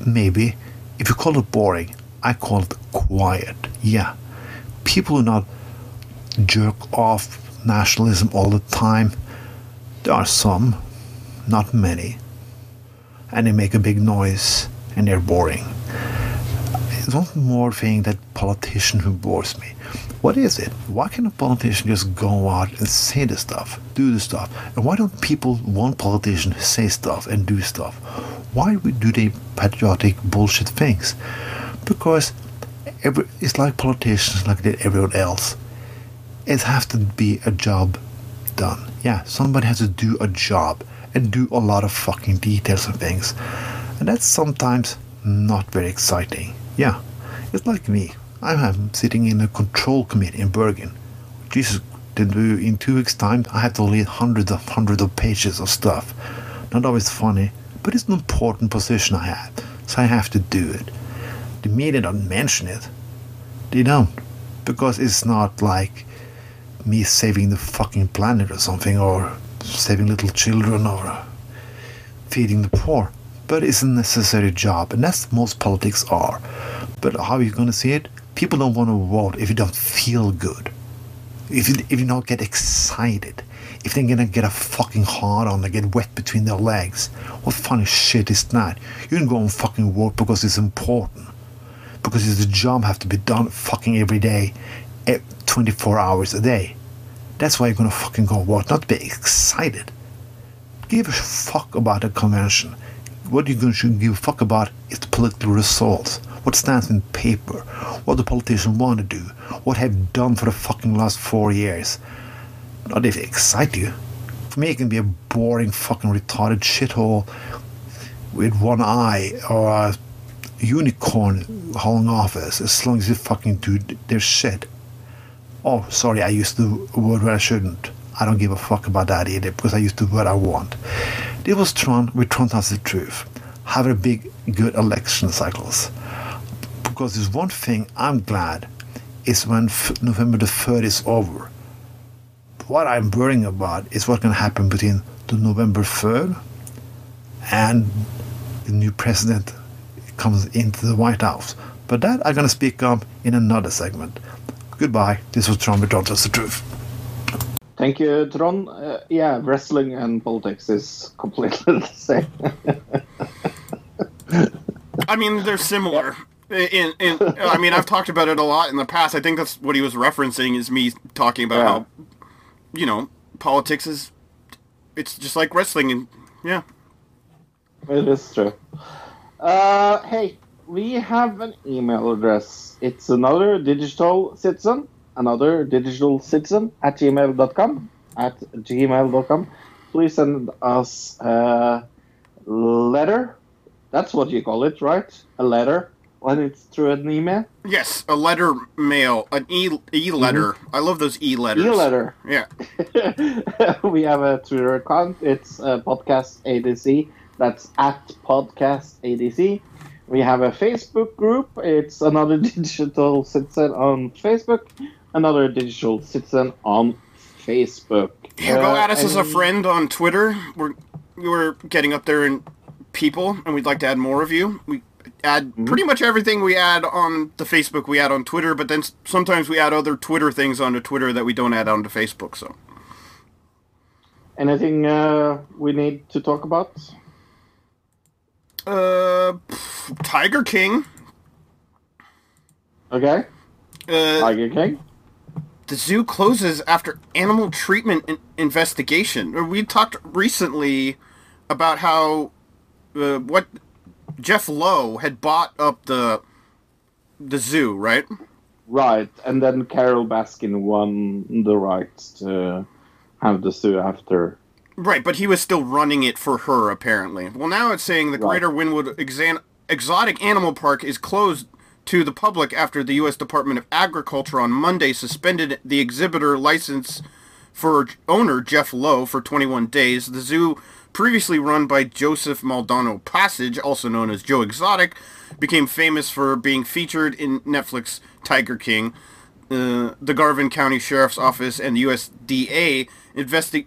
maybe. If you call it boring, I call it quiet. Yeah. People who not jerk off nationalism all the time. There are some, not many. And they make a big noise and they're boring. There's one more thing that politician who bores me. What is it? Why can't a politician just go out and say the stuff, do the stuff? And why don't people want politicians to say stuff and do stuff? Why we do they patriotic bullshit things? Because every, it's like politicians, like everyone else. It has to be a job done. Yeah, somebody has to do a job and do a lot of fucking details and things. And that's sometimes not very exciting. Yeah, it's like me. I'm sitting in a control committee in Bergen. Jesus, in two weeks' time, I have to read hundreds of hundreds of pages of stuff. Not always funny, but it's an important position I have, so I have to do it. The media don't mention it. They don't, because it's not like me saving the fucking planet or something, or saving little children, or feeding the poor. But it's a necessary job, and that's most politics are. But how are you going to see it? People don't want to vote if you don't feel good. If you, if you don't get excited. If they're gonna get a fucking hard on, they get wet between their legs. What funny shit is that? You can go and fucking work because it's important. Because it's a job have to be done fucking every day, eh, 24 hours a day. That's why you're gonna fucking go work, not be excited. Give a fuck about the convention. What you're gonna give a fuck about is the political results what stands in paper, what the politicians want to do, what have done for the fucking last four years. Not if it excites you. For me, it can be a boring fucking retarded shithole with one eye or a unicorn hauling office as long as you fucking do their shit. Oh, sorry, I used the word where I shouldn't. I don't give a fuck about that either because I used the word I want. This was Tron with Tron Tells the Truth. Have a big, good election cycles. Because there's one thing I'm glad is when November the 3rd is over. What I'm worrying about is what can happen between the November 3rd and the new president comes into the White House. But that I'm gonna speak up in another segment. Goodbye. This was Tron with Tron Tells the Truth. Thank you, Tron. Uh, yeah, wrestling and politics is completely the same. I mean, they're similar. In, in, I mean, I've talked about it a lot in the past. I think that's what he was referencing is me talking about Yeah. how, you know, politics is, it's just like wrestling, and yeah. It is true. Uh, hey, we have an email address. It's another digital citizen, another digital citizen at gmail.com. At gmail.com. Please send us a letter. That's what you call it, right? A letter when it's through an email. Yes, a letter mail, an e e letter. I love those e letters. E-letter. Yeah. we have a Twitter account. It's uh, podcast ADC. That's at podcast ADC. We have a Facebook group. It's another digital citizen on Facebook. Another digital citizen on Facebook. Yeah, go Uh, add us as a friend on Twitter. We're we're getting up there in people, and we'd like to add more of you. We add pretty much everything we add on the Facebook we add on Twitter, but then sometimes we add other Twitter things onto Twitter that we don't add onto Facebook. So Anything uh, we need to talk about? uh, pff, Tiger King. Okay. Uh, Tiger King. the zoo closes after animal treatment in- investigation. We talked recently about how uh, what Jeff Lowe had bought up the the zoo, right? Right. And then Carole Baskin won the rights to have the zoo after. Right, but he was still running it for her apparently. Well, now it's saying the Right. Greater Wynnewood Exan- Exotic Animal Park is closed to the public after the U.S. Department of Agriculture on Monday suspended the exhibitor license for owner Jeff Lowe for 21 days. The zoo, previously run by Joseph Maldonado Passage, also known as Joe Exotic, became famous for being featured in Netflix Tiger King. Uh, the Garvin County Sheriff's Office and the USDA investi-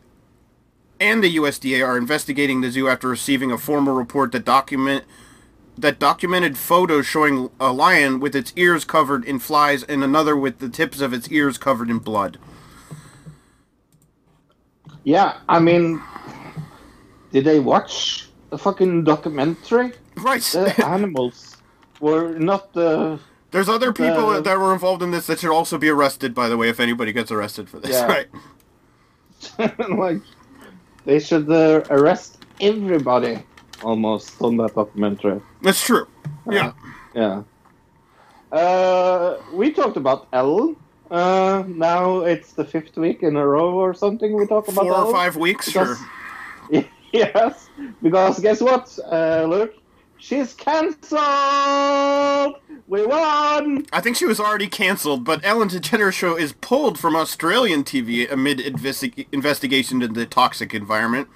and the USDA are investigating the zoo after receiving a formal report that document that documented photos showing a lion with its ears covered in flies and another with the tips of its ears covered in blood. Yeah, I mean, did they watch the fucking documentary? Right. The animals were not the. There's other people Uh, that were involved in this that should also be arrested, by the way, if anybody gets arrested for this. Yeah. Right. like, they should uh, arrest everybody almost on that documentary. That's true. Yeah. Yeah. Uh, we talked about Ellen. Uh, now it's the fifth week in a row or something we talk about Four or Ellen. five weeks, Because- sure. yes, because guess what, uh, Luke? She's cancelled! We won! I think she was already cancelled, but Ellen DeGeneres show is pulled from Australian TV amid investi- investigation into the toxic environment.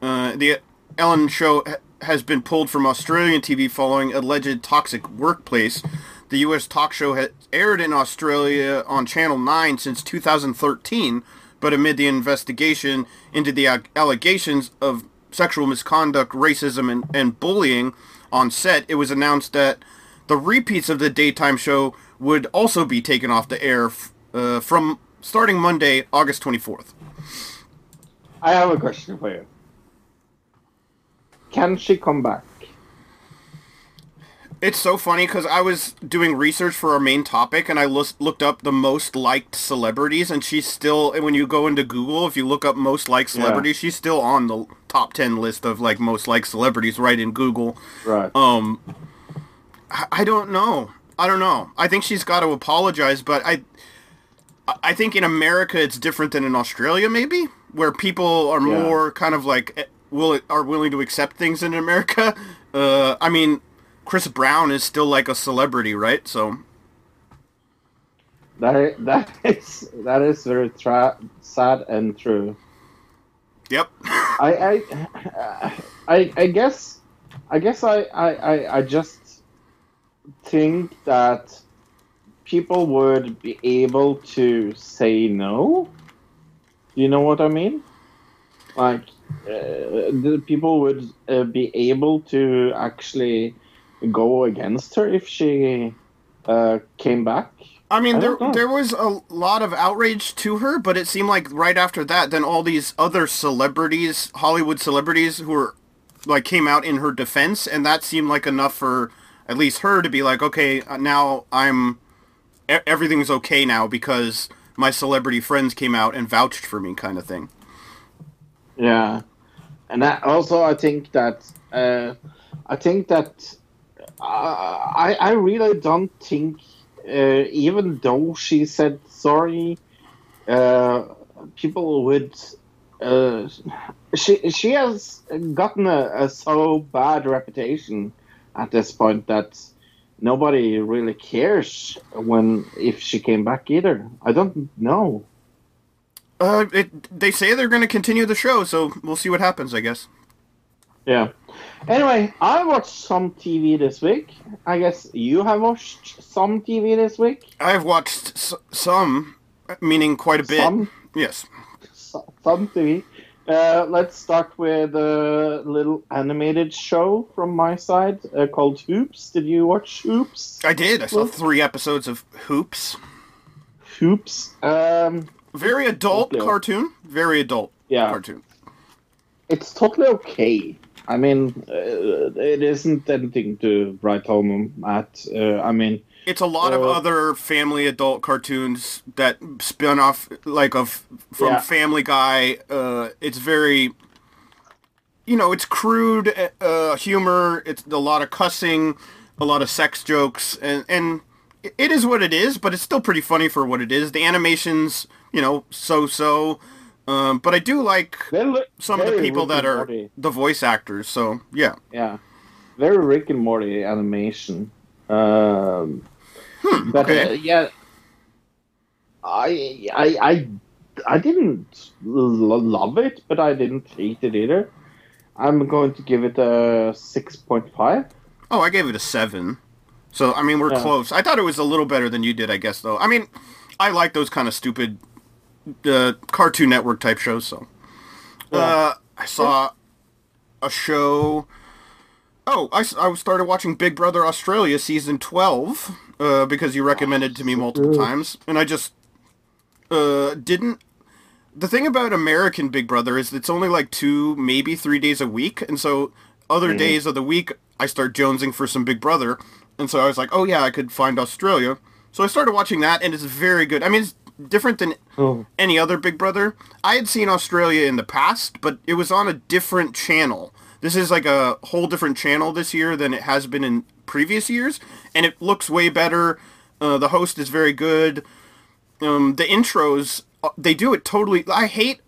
Uh, the Ellen show ha- has been pulled from Australian TV following alleged toxic workplace. The U.S. talk show has aired in Australia on Channel 9 since 2013, but amid the investigation into the allegations of sexual misconduct, racism, and, and bullying on set, it was announced that the repeats of the daytime show would also be taken off the air f- uh, from starting Monday, August 24th. I have a question for you. Can she come back? It's so funny because I was doing research for our main topic and I loo- looked up the most liked celebrities and she's still, when you go into Google, if you look up most liked celebrities, she's still on the top 10 list of like most liked celebrities right in Google. Right. Um, I, I don't know. I don't know. I think she's got to apologize, but I, I- I think in America it's different than in Australia, maybe, where people are Yeah. more kind of like eh, will are willing to accept things in America. Uh, I mean, Chris Brown is still like a celebrity, right? So That that is that is very tra- sad and true. Yep. I I I, I guess I guess I, I, I, just think that people would be able to say no. You know what I mean? Like uh, the people would uh, be able to actually go against her if she uh, came back. I mean, I there know. there was a lot of outrage to her, but it seemed like right after that, then all these other celebrities, Hollywood celebrities, who were like came out in her defense, and that seemed like enough for at least her to be like, okay, uh, now I'm everything's okay now because my celebrity friends came out and vouched for me, kind of thing. Yeah, and that also I think that uh, I think that uh, I I really don't think uh, even though she said sorry, uh, people would. Uh, she she has gotten a, a so bad reputation at this point that nobody really cares when if she came back either. I don't know. Uh, it, they say they're going to continue the show, so we'll see what happens, I guess. Yeah. Anyway, I watched some TV this week. I guess you have watched some TV this week. I've watched s- some, meaning quite a bit. Some, Yes. so- some TV. Uh, let's start with a little animated show from my side uh, called Hoops. Did you watch Hoops? I did. I saw three episodes of Hoops. Hoops. Um, Very adult Okay. cartoon. Very adult yeah, cartoon. it's totally okay. I mean, uh, it isn't anything to write home at. Uh, I mean, It's a lot of Uh, other family adult cartoons that spin off like of from Yeah. Family Guy. Uh, it's very, you know, it's crude uh, humor. It's a lot of cussing, a lot of sex jokes, and and it- it is what it is. But it's still pretty funny for what it is. The animations, you know, so so. Um, but I do like look some of the people that are Morty. the voice actors. So yeah. Yeah, very Rick and Morty animation. Um, but okay. uh, yeah, I I I I didn't lo- love it, but I didn't hate it either. I'm going to give it a six point five. Oh, I gave it a seven. So I mean, we're Yeah. close. I thought it was a little better than you did, I guess. Though I mean, I like those kind of stupid uh, Cartoon Network type shows. So uh, I saw a show. Oh, I, I started watching Big Brother Australia season twelve uh, because you recommended to me multiple times, and I just uh, didn't. The thing about American Big Brother is it's only like two, maybe three days a week, and so other days of the week I start jonesing for some Big Brother, and so I was like, oh yeah, I could find Australia. So I started watching that, and it's very good. I mean, it's different than Oh, any other Big Brother. I had seen Australia in the past, but it was on a different channel. This is like a whole different channel this year than it has been in previous years, and it looks way better. Uh, the host is very good. Um, the intros, uh, they do it totally. I hate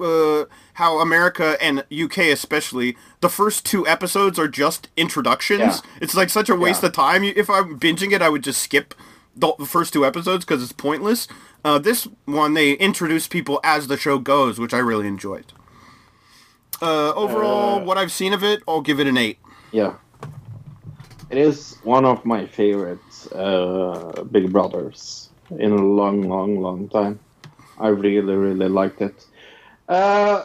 uh, how America and UK especially, the first two episodes are just introductions. Yeah. It's like such a waste Yeah. of time. If I'm binging it, I would just skip the the first two episodes because it's pointless. Uh, this one, they introduce people as the show goes, which I really enjoyed. Uh, overall, Uh, what I've seen of it, I'll give it an eight. yeah. It is one of my favorite uh, Big Brothers in a long, long, long time. I really, really liked it. Uh,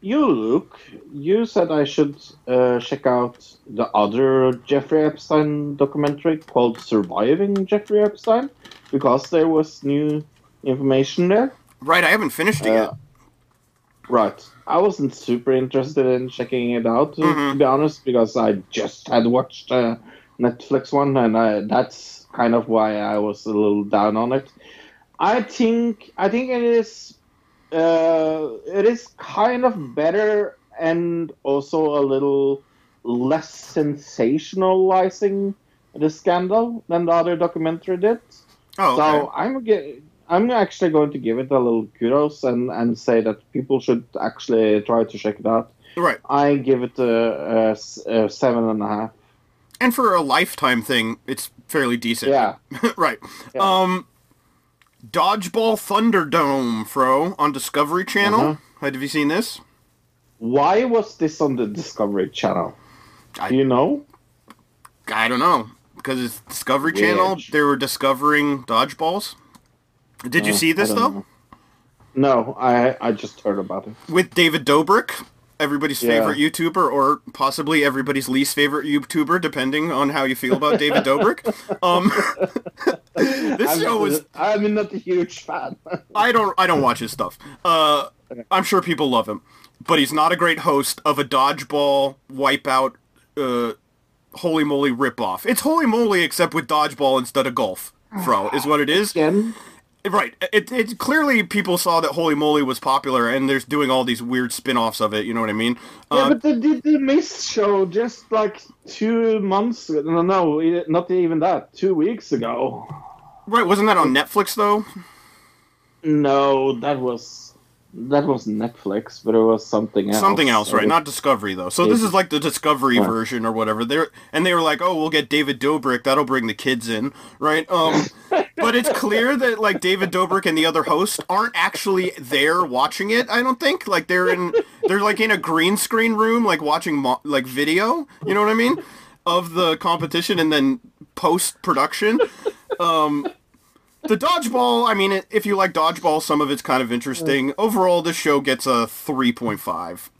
you, Luke, you said I should uh, check out the other Jeffrey Epstein documentary called Surviving Jeffrey Epstein because there was new information there. Right, I haven't finished it Uh, yet. Right. I wasn't super interested in checking it out, to, to Mhm. be honest, because I just had watched a Netflix one, and I, that's kind of why I was a little down on it. I think I think it is uh, it is kind of better and also a little less sensationalizing the scandal than the other documentary did. Oh, okay. So I'm ge- I'm actually going to give it a little kudos and, and say that people should actually try to check it out. right. I give it a seven and a half. And for a lifetime thing, it's fairly decent. Yeah, right. Yeah. Um, Dodgeball Thunderdome, Fro, on Discovery Channel. Uh-huh. Have you seen this? Why was this on the Discovery Channel? I- Do you know? I don't know because it's Discovery Channel. Weird. They were discovering dodgeballs. Did you Oh, see this though? know. No, I I just heard about it. With David Dobrik, everybody's Yeah. favorite YouTuber, or possibly everybody's least favorite YouTuber, depending on how you feel about David Dobrik. Um, this I'm, show was I'm not a huge fan. I don't I don't watch his stuff. Uh, I'm sure people love him, but he's not a great host of a dodgeball wipeout. Uh, holey moley ripoff. It's holey moley except with dodgeball instead of golf. Fro is what it is. Again, Right. It, it clearly people saw that Holey Moley was popular, and there's doing all these weird spin-offs of it. You know what I mean? yeah, Uh, but they did the Mist show just like two months ago. No, no, not even that. Two weeks ago. right. Wasn't that on Netflix though? No, that was that was Netflix, but it was something else. Something else, right? Not Discovery though. So this is like the Discovery Yeah. version or whatever. They're and they were like, oh, we'll get David Dobrik. That'll bring the kids in, right? Um, but it's clear that like David Dobrik and the other host aren't actually there watching it. I don't think like they're in they're like in a green screen room, like watching mo- like video. You know what I mean? Of the competition and then post production. Um, the dodgeball. I mean, if you like dodgeball, some of it's kind of interesting. Mm. Overall, this show gets a three point five.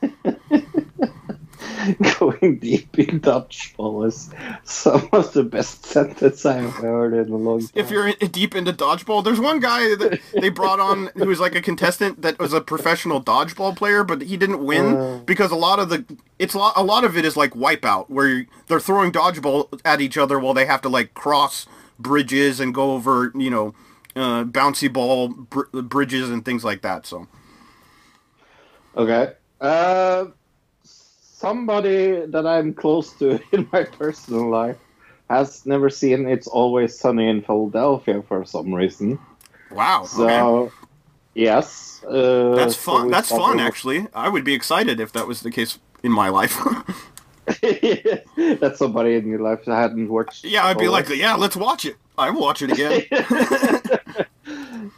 Going deep in dodgeball is some of the best sentence I've heard in a long time. if you're in, deep into dodgeball, there's one guy that they brought on who was like a contestant that was a professional dodgeball player, but he didn't win uh. because a lot of the it's a lot, a lot of it is like wipeout where they're throwing dodgeball at each other while they have to like cross bridges and go over you know uh, bouncy ball br- bridges and things like that. So Okay. Uh, somebody that I'm close to in my personal life has never seen It's Always Sunny in Philadelphia for some reason. wow, So, okay. yes. Uh, that's fun. we That's fun actually. I would be excited if that was the case in my life. was- that somebody in your life that hadn't watched. yeah, I'd be like, of yeah, let's watch it. I will watch it again.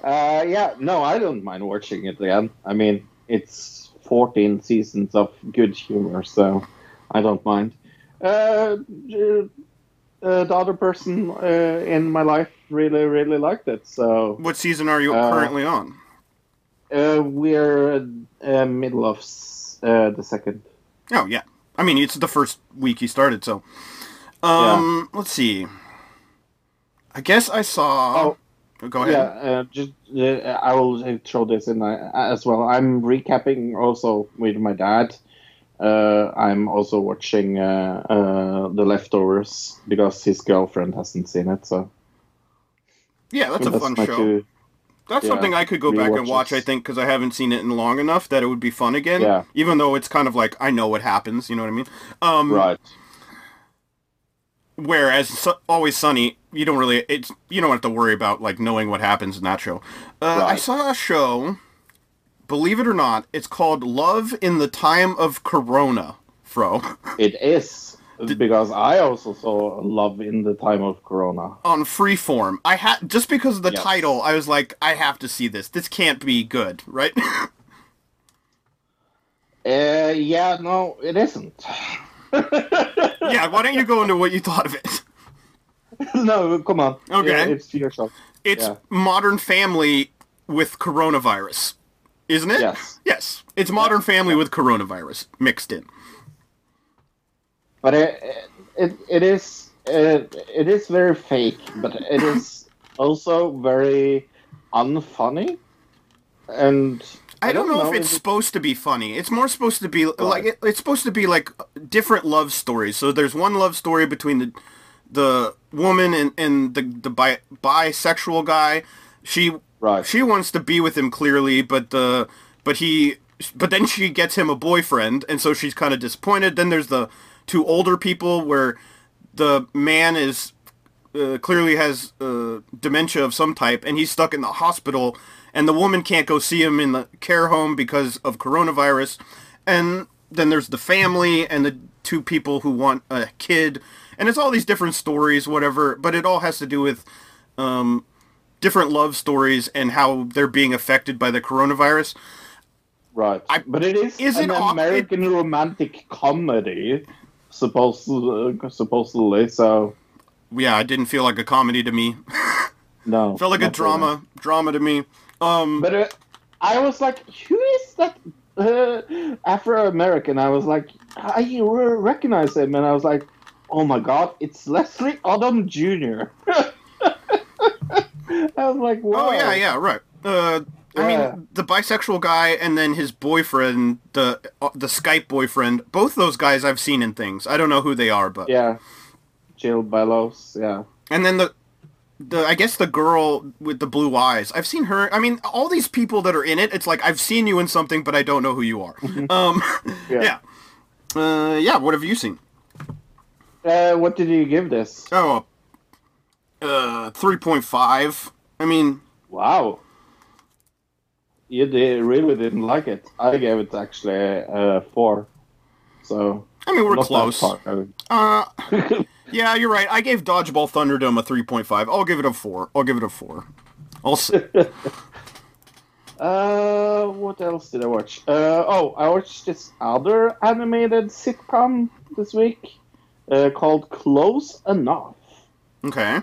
uh, yeah, no, I don't mind watching it again. I mean, it's 14 seasons of good humor, so I don't mind. Uh, uh, the other person uh, in my life really, really liked it, so what season are you Uh, currently on? uh, we're uh, middle of uh, the second. Oh yeah. I mean, it's the first week he started, so. Um, let's see. I guess I saw. Oh, Go ahead. Yeah, uh, just uh, I will throw this in uh, as well. I'm recapping also with my dad. Uh, I'm also watching uh, uh, The Leftovers because his girlfriend hasn't seen it. So Yeah, that's a fun my show. two- That's yeah, something I could go back and watch. I think because I haven't seen it in long enough that it would be fun again. Yeah. Even though it's kind of like I know what happens. You know what I mean? Um, right. Whereas Su- Always Sunny, you don't really it's you don't have to worry about like knowing what happens in that show. Uh, I saw a show. Believe it or not, it's called Love in the Time of Corona. Fro. It is because I also saw Love in the Time of Corona. on Freeform. I had just because of the Yes. title, I was like, I have to see this. This can't be good, right? Uh, yeah, no, it isn't. yeah. Why don't you go into what you thought of it? no, come on. Okay. Yeah, it's your shot. It's Yeah. Modern Family with coronavirus, isn't it? Yes. Yes. It's Modern Family with coronavirus mixed in. But it it, it is it, it is very fake but it is also very unfunny and I don't know, if if it's supposed to be funny. It's more supposed to be like it, it's supposed to be like different love stories. So there's one love story between the the woman and, and the the bi- bisexual guy. She Right. she wants to be with him clearly, but the but he but then she gets him a boyfriend, and so she's kind of disappointed. Then there's the two older people where the man is uh, clearly has uh, dementia of some type, and he's stuck in the hospital, and the woman can't go see him in the care home because of coronavirus. And then there's the family and the two people who want a kid, and it's all these different stories, whatever. But it all has to do with um, different love stories and how they're being affected by the coronavirus. Right. I- but it is, is an it American romantic comedy, supposed uh, supposedly. So Yeah, it didn't feel like a comedy to me. no, felt like a not really. drama, drama to me. Um, But uh, I was like, who is that uh, Afro American? I was like, I recognize him, and I was like, oh my god, it's Leslie Odom Jr. I was like, wow. oh yeah, yeah, right. Uh, I Yeah. mean, the bisexual guy and then his boyfriend, the uh, the Skype boyfriend. Both those guys I've seen in things. I don't know who they are, but Yeah. Gil Bellows, yeah. And then the the I guess the girl with the blue eyes. I've seen her. I mean, all these people that are in it. It's like I've seen you in something, but I don't know who you are. um, Yeah. yeah. Uh, yeah. What have you seen? Uh, what did you give this? Oh, uh, three point five. I mean, Wow. You did, really didn't like it. I gave it actually uh, four. So I mean, we're close. Uh, Uh, yeah, you're right. I gave Dodgeball Thunderdome a three point five. I'll give it a four. I'll give it a four. I'll s- Uh, what else did I watch? Uh, oh, I watched this other animated sitcom this week uh, called Close Enough. okay.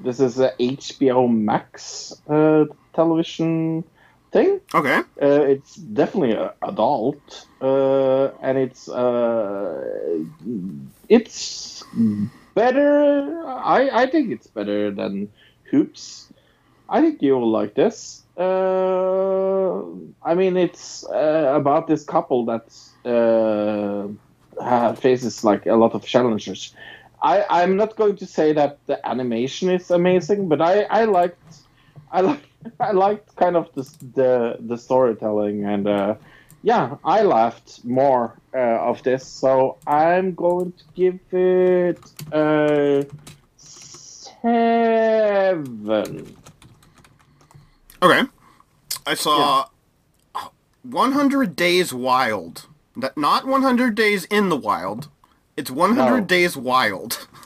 This is a HBO Max uh, television thing. Okay. Uh, it's definitely a adult, uh, and it's uh, it's better. I I think it's better than Hoops. I think you will like this. Uh, I mean, it's uh, about this couple that uh, faces like a lot of challenges. I I'm not going to say that the animation is amazing, but I I liked I like I liked kind of the the, the storytelling and uh, yeah, I laughed more uh, of this, so I'm going to give it uh, seven. Okay. I saw 100 Days Wild. That not 100 Days in the Wild. It's 100 No. Days Wild.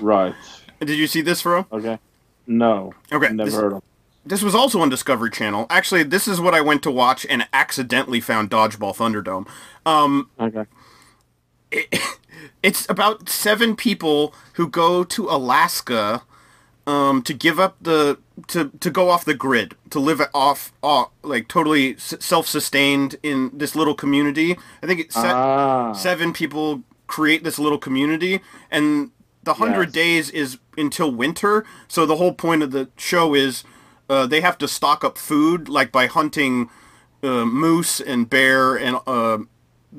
Right. Did you see this, Fro? Okay. No. Okay, Never this- heard of. This was also on Discovery Channel. Actually, this is what I went to watch and accidentally found Dodgeball Thunderdome. Um, Okay. it's about seven people who go to Alaska um, to give up the to to go off the grid to live off, off like totally self-sustained in this little community. I think it's Ah. seven people create this little community and the 100 Yes. days is until winter so the whole point of the show is uh, they have to stock up food like by hunting uh, moose and bear and uh,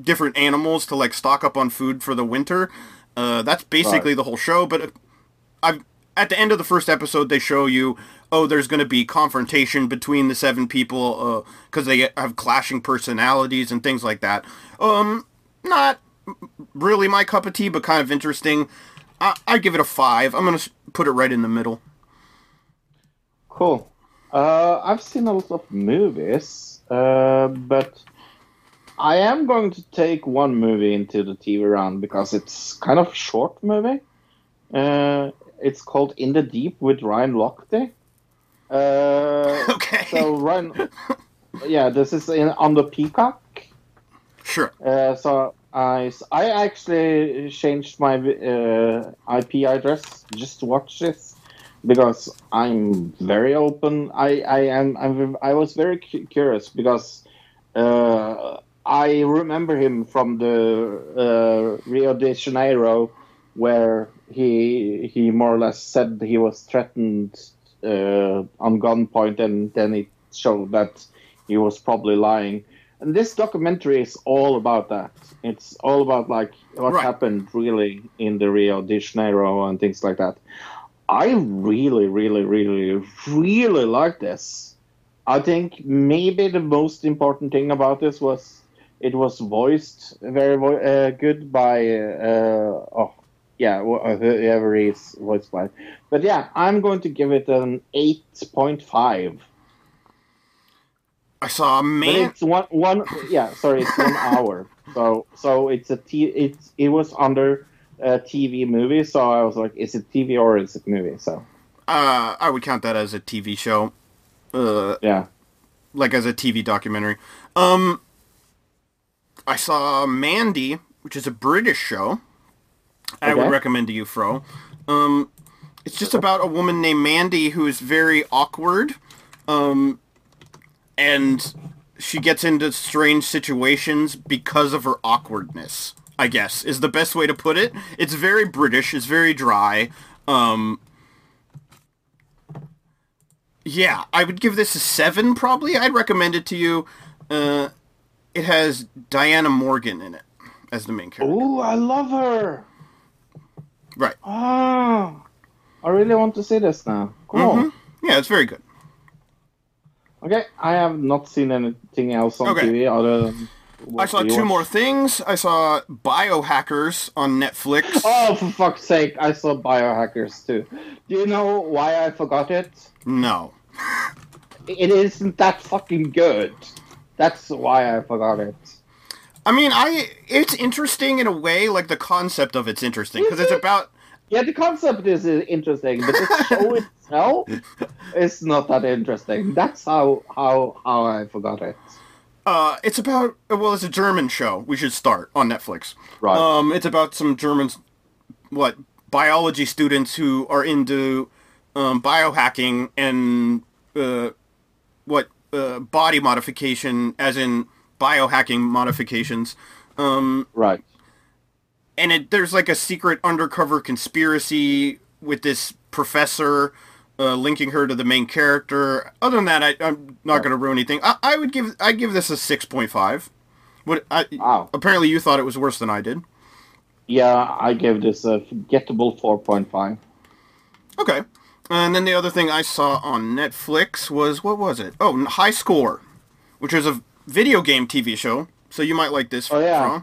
different animals to like stock up on food for the winter uh, that's basically Right. the whole show but uh, I've, at the end of the first episode they show you oh there's going to be confrontation between the seven people because they have clashing personalities and things like that um not really my cup of tea, but kind of interesting. I, I give it a five. I'm gonna put it right in the middle. Cool. Uh, I've seen a lot of movies, uh, but I am going to take one movie into the TV round because it's kind of short movie. Uh, it's called In the Deep with Ryan Lochte. Uh, Okay. so Ryan, yeah, this is in, on the Peacock. Sure. Uh, so I, I actually changed my uh, IP address just to watch this because I'm very open. I, I am I'm, I was very cu- curious because uh, I remember him from the uh, Rio de Janeiro where he he more or less said he was threatened uh, on gunpoint and then it showed that he was probably lying. And this documentary is all about that. It's all about like what Right. happened really in the Rio de Janeiro and things like that. I really, really, really, really like this. I think maybe the most important thing about this was it was voiced very vo- uh, good by uh, oh yeah uh, whoever is voiced by. But yeah, I'm going to give it an eight point five. I saw a But it's one one yeah sorry it's one hour. So so it's a t it's it was under a TV movie. So I was like, is it TV or is it movie? So uh, I would count that as a TV show, uh, Yeah. like as a TV documentary. Um, I saw Mandy, which is a British show. I would recommend to you, Fro. Um, it's just about a woman named Mandy who is very awkward, um, and she gets into strange situations because of her awkwardness. I guess is the best way to put it. It's very British. It's very dry. Um, yeah, I would give this a seven. Probably, I'd recommend it to you. Uh, it has Diane Morgan in it as the main character. Oh, I love her. Right. Oh, I really want to see this now. Cool. Mhm. Yeah, it's very good. Okay, I have not seen anything else on Okay. TV other than. I saw two watched. more things. I saw Biohackers on Netflix. Oh, for fuck's sake! I saw Biohackers too. Do you know why I forgot it? No. It isn't that fucking good. That's why I forgot it. I mean, I it's interesting in a way. Like the concept of it's interesting because it's about Yeah, the concept is interesting, but the show itself is not that interesting. That's how how how I forgot it. Uh, it's about well, it's a German show. We should start on Netflix. Right. Um, it's about some Germans, what biology students who are into um, biohacking and uh, what uh, body modification, as in biohacking modifications. Um, right. and it, there's like a secret undercover conspiracy with this professor uh, linking her to the main character. Other than that, I, I'm not going to ruin anything. I, I would give I give this a six point five. What? I, Wow. Apparently, you thought it was worse than I did. Yeah, I gave this a forgettable four point five. Okay. And then the other thing I saw on Netflix was what was it? Oh, High Score, which is a video game TV show. So you might like this. Oh, yeah. Fran.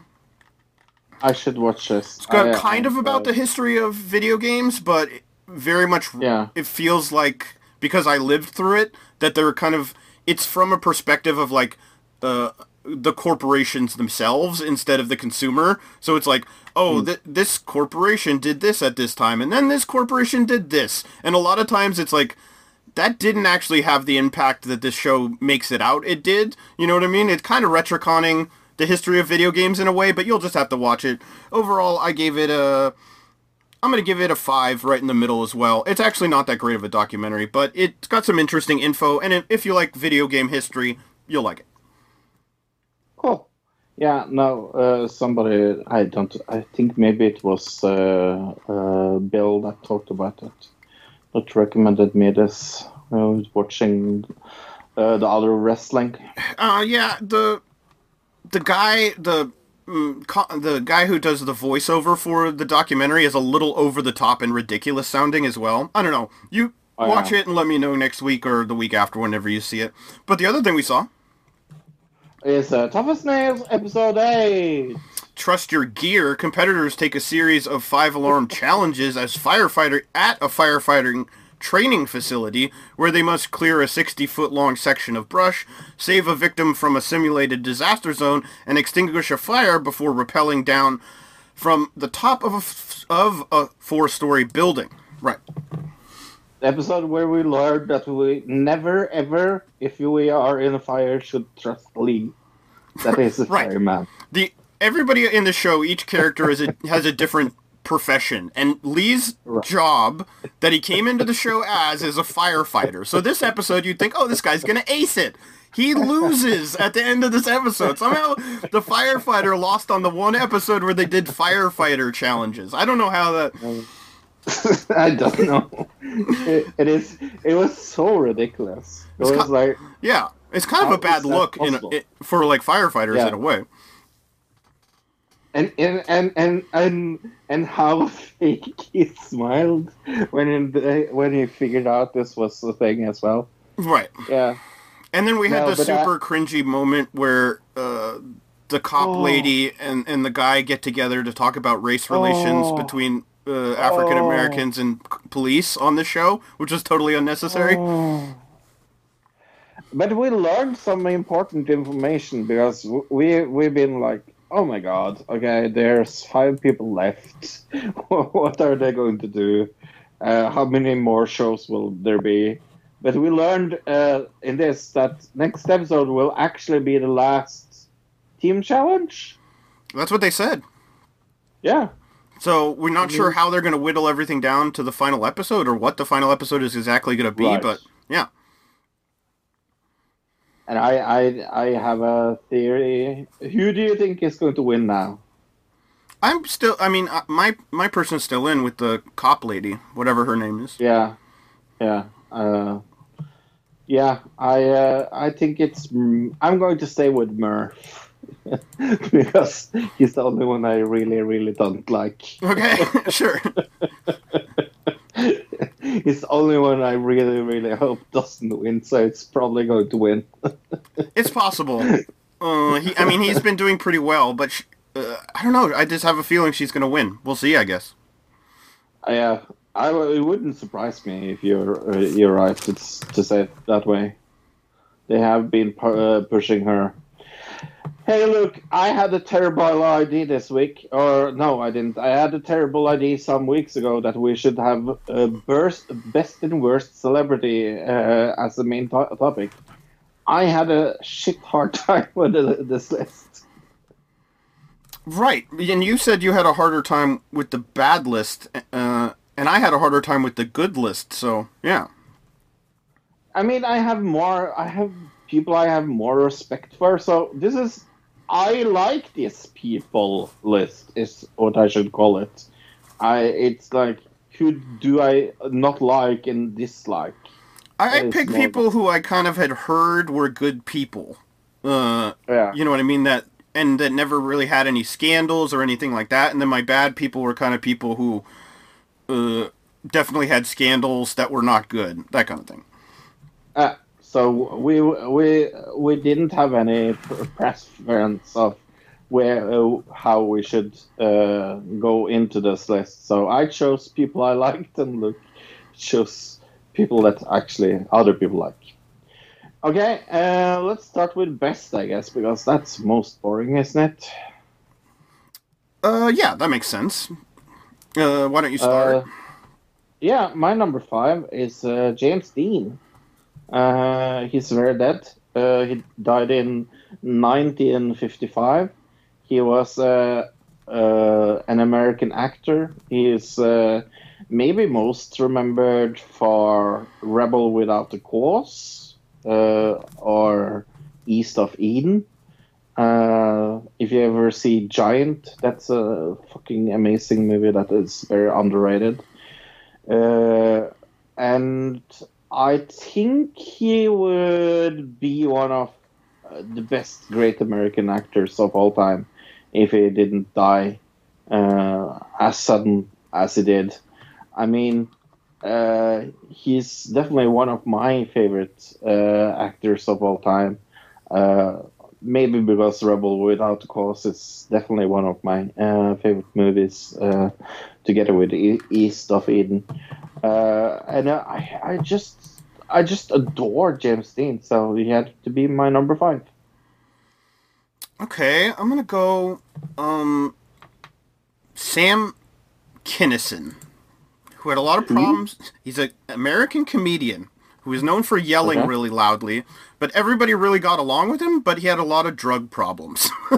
I should watch this. It's got I- kind of I- about the history of video games, but very much Yeah. it feels like because I lived through it that they're kind of it's from a perspective of like uh, the corporations themselves instead of the consumer. So it's like, oh, th- this corporation did this at this time, and then this corporation did this, and a lot of times it's like that didn't actually have the impact that this show makes it out it did. You know what I mean? It's kind of retroconning the history of video games in a way, but you'll just have to watch it. Overall, I gave it a I'm going to give it a 5 right in the middle as well. It's actually not that great of a documentary, but it's got some interesting info and if- you like video game history, you'll like it. Cool. Yeah, no, uh, somebody, I don't, I think maybe it was uh, uh, Bill that talked about it, that recommended me this. I was watching uh, the other wrestling. Uh yeah, the the guy the the guy who does the voiceover for the documentary is a little over the top and ridiculous sounding as well. I don't know. You Oh, watch yeah. it and let me know next week or the week after whenever you see it. But the other thing we saw, Is uh, Tough as Nails episode 8. Trust Your Gear, competitors take a series of five alarm challenges as firefighter at a firefighting training facility where they must clear a 60 foot long section of brush, save a victim from a simulated disaster zone, and extinguish a fire before rappelling down from the top of a, f- of a four story building. Right. The episode where we learned that we never, ever, if we are in a fire, should trust Lee. That is Right. fireman. the everybody in the show, each character is a, has a different profession, and Lee's Right. job that he came into the show as is a firefighter. So this episode, you'd think, oh, this guy's gonna ace it. He loses at the end of this episode. Somehow, the firefighter lost on the one episode where they did firefighter challenges. I don't know how that. I don't know. It, it is. It was so ridiculous. It It's was co- like, Yeah, it's kind of a bad look in it, for like firefighters Yeah. in a way. And and and and and, and how fake he smiled when he, when he figured out this was the thing as well. Right. Yeah. And then we had No, the but I- super cringy moment where uh, the cop Oh. lady and, and the guy get together to talk about race relations Oh. between uh, African Americans and c- police on the show, which was totally unnecessary. Oh. But we learned some important information because we we've been like, oh my god, okay, there's five people left. what are they going to do? Uh, how many more shows will there be? But we learned uh, in this that next episode will actually be the last team challenge. That's what they said. Yeah. So we're not sure how they're going to whittle everything down to the final episode or what the final episode is exactly going to be, Right. but yeah. And I, I, I have a theory. Who do you think is going to win now? I'm still I mean uh, my my person's still in with the cop lady, whatever her name is. Yeah, yeah, uh, yeah. I, uh, I think it's. I'm going to stay with Murph because he's the only one I really, really don't like. Okay, sure. he's the only one I really, really hope doesn't win. So it's probably going to win. It's possible. Uh, he, I mean, he's been doing pretty well, but sh- uh, I don't know. I just have a feeling she's going to win. We'll see, I guess. Yeah, I, it wouldn't surprise me if you're uh, you're right. It's to say it that way. They have been pu- uh, pushing her. Hey, look! I had a terrible idea this week, or no, I didn't. I had a terrible idea some weeks ago that we should have a burst, best and worst celebrity uh, as the main to- topic. I had a shit hard time with the, this list. Right, and you said you had a harder time with the bad list, uh, and I had a harder time with the good list. So yeah, I mean, I have more. I have people I have more respect for. So this is. I like this people list. Is what I should call it. I. It's like who do I not like and dislike? I, I That is picked more- people who I kind of had heard were good people. Uh, Yeah. you know what I mean? That and that never really had any scandals or anything like that. And then my bad people were kind of people who uh, definitely had scandals that were not good. That kind of thing. Uh, so we we we didn't have any preference of where uh, how we should uh, go into this list. So I chose people I liked, and Luke chose people that actually other people like. Okay, uh, let's start with best, I guess, because that's most boring, isn't it? Uh, yeah, that makes sense. Uh, why don't you start? Uh, yeah, my number five is uh, James Dean. Uh, he's very dead. Uh, he died in 1955. He was uh, uh, an American actor. He is uh, maybe most remembered for Rebel Without a Cause uh, or East of Eden. If you ever see Giant, that's a fucking amazing movie that is very underrated. And I think he would be one of uh, the best great American actors of all time if he didn't die uh, as sudden as he did. I mean, uh, he's definitely one of my favorite uh, actors of all time. Maybe because Rebel Without a Cause is definitely one of my uh, favorite movies, uh, together with e- East of Eden. Uh, and uh, I, I just, I just adore James Dean, so he had to be my number five. Okay, I'm gonna go. Um, Sam Kinison, who had a lot of problems. He's an American comedian who is known for yelling Okay. really loudly, but everybody really got along with him. But he had a lot of drug problems.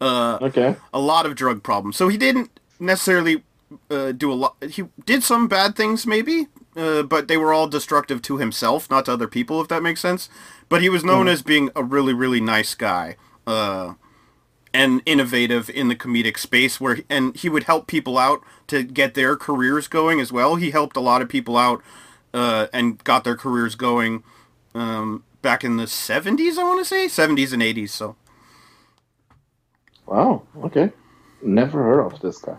uh, Okay. a lot of drug problems. So he didn't necessarily uh, do a lot. He did some bad things, maybe, uh, but they were all destructive to himself, not to other people, if that makes sense. But he was known as being a really, really nice guy. Uh, and innovative in the comedic space where and he would help people out to get their careers going as well he helped a lot of people out uh, and got their careers going um, back in the 70s i want to say 70s and 80s so Wow. Okay. Never heard of this guy.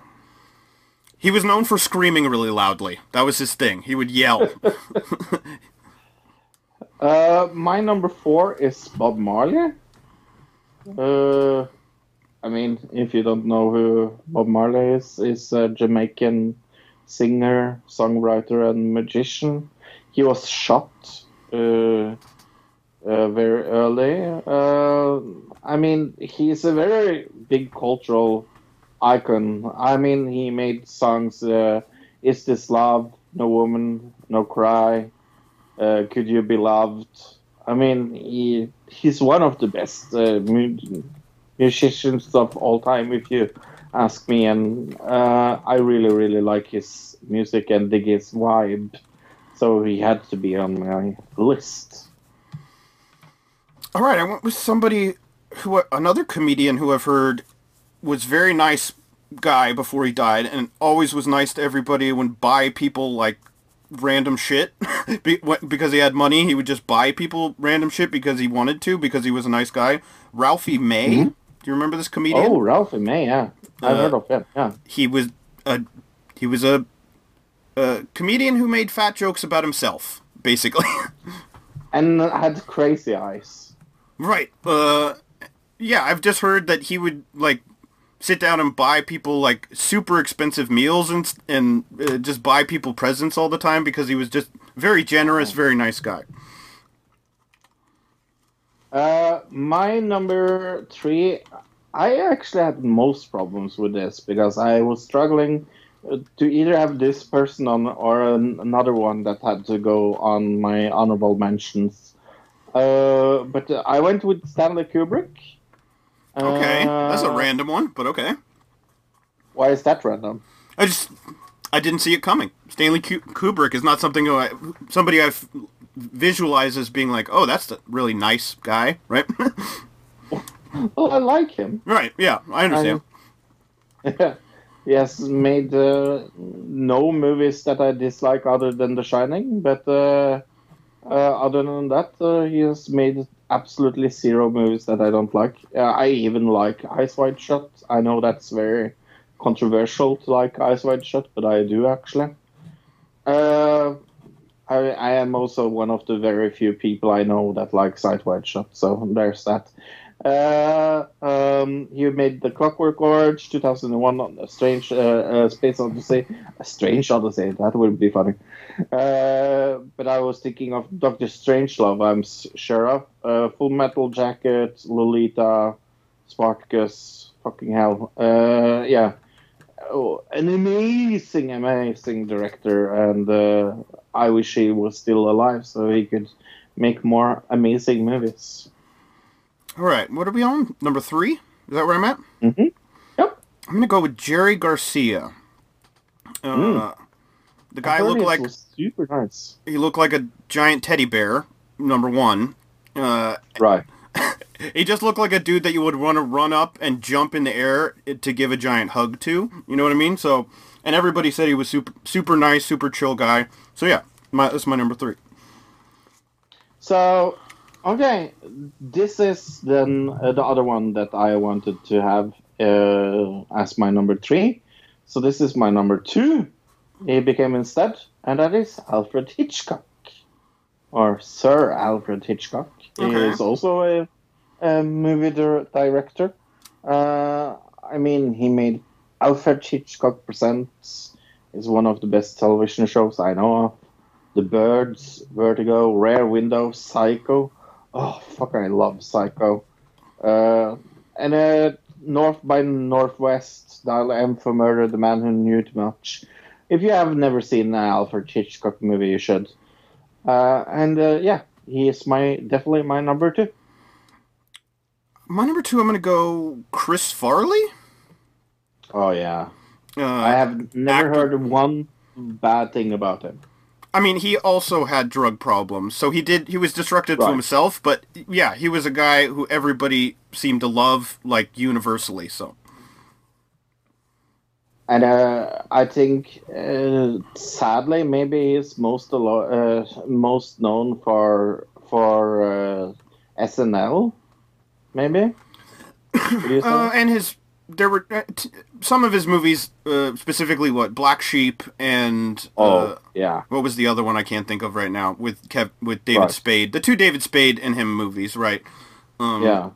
he was known for screaming really loudly that was his thing he would yell Uh, my number four is Bob Marley. Uh, I mean, if you don't know who Bob Marley is, is a Jamaican singer, songwriter, and magician. He was shot uh, uh, very early. Uh, I mean, he's a very big cultural icon. I mean, he made songs. Uh, is this love? No Woman, No Cry, uh, Could You Be Loved. I mean, he, he's one of the best uh, mu- musicians of all time, if you ask me. And uh, I really, really like his music and dig his vibe. So he had to be on my list. All right, I went with somebody who another comedian who I've heard was very nice guy before he died, and always was nice to everybody. and Would buy people like random shit because he had money. He would just buy people random shit because he wanted to because he was a nice guy. Ralphie May, do you remember this comedian? Oh, Ralphie May, yeah. I've Uh, heard of him, yeah. he was a he was a, a comedian who made fat jokes about himself, basically. And had crazy eyes. Right. Uh, yeah, I've just heard that he would like sit down and buy people like super expensive meals and and uh, just buy people presents all the time because he was just very generous, very nice guy. Uh, my number three, I actually had most problems with this because I was struggling uh, to either have this person on or an, another one that had to go on my honorable mentions. Uh, but uh, I went with Stanley Kubrick. Okay, that's a Uh, random one, but okay. Why is that random? I just I didn't see it coming. Stanley Kubrick is not something I, somebody I've visualized as being like, oh, that's a really nice guy, right? Well, I like him. right? Yeah, I understand. he has made uh, no movies that I dislike other than The Shining, but uh, uh, other than that, uh, he has made absolutely zero movies that I don't like. Uh, I even like Eyes Wide Shut. I know that's very controversial to like Eyes Wide Shut, but I do actually. Uh, I, I am also one of the very few people I know that likes Eyes Wide Shut, so there's that. Uh, um, you made the Clockwork Orange, 2001, on a strange uh, uh, Space Odyssey. A strange Odyssey, that would be funny. Uh, but I was thinking of Doctor Strangelove, I'm sure of. Uh, Full Metal Jacket, Lolita, Spartacus, fucking hell. Uh, yeah. Oh, an amazing, amazing director, and uh, I wish he was still alive so he could make more amazing movies. All right, what are we on? Number three? Is that where I'm at? Mm-hmm. Yep. I'm gonna go with Jerry Garcia. Uh, The guy looked like super nice. he looked like a giant teddy bear. Number one. Uh, Right. he just looked like a dude that you would want to run up and jump in the air to give a giant hug to. You know what I mean? So, and everybody said he was super, super nice, super chill guy. So yeah, my, that's my number three. So, okay, this is then uh, the other one that I wanted to have uh, as my number three. So this is my number two. He became instead, and that is Alfred Hitchcock, or Sir Alfred Hitchcock. He is also a, a movie dir- director. Uh, I mean, he made Alfred Hitchcock Presents is one of the best television shows I know of. The Birds, Vertigo, Rear Window, Psycho. Oh, fuck, I love Psycho. Uh, and uh, North by Northwest, Dial M for Murder, The Man Who Knew Too Much. If you have never seen an Alfred Hitchcock movie, you should. Uh, and uh, yeah, he is my definitely my number two. My number two, I'm gonna go Chris Farley. Oh yeah, Uh, I have never actor- heard one bad thing about him. I mean, he also had drug problems, so he did. He was destructive to himself, but yeah, he was a guy who everybody seemed to love, like universally. So And uh, I think, uh, sadly, maybe he's most alo- uh, most known for for uh, SNL. Maybe. What do you say? uh, and his there were uh, t- some of his movies, uh, specifically what Black Sheep and oh, yeah. what was the other one I can't think of right now with Kev with David Right. Spade, the two David Spade and him movies, right? Um, Yeah.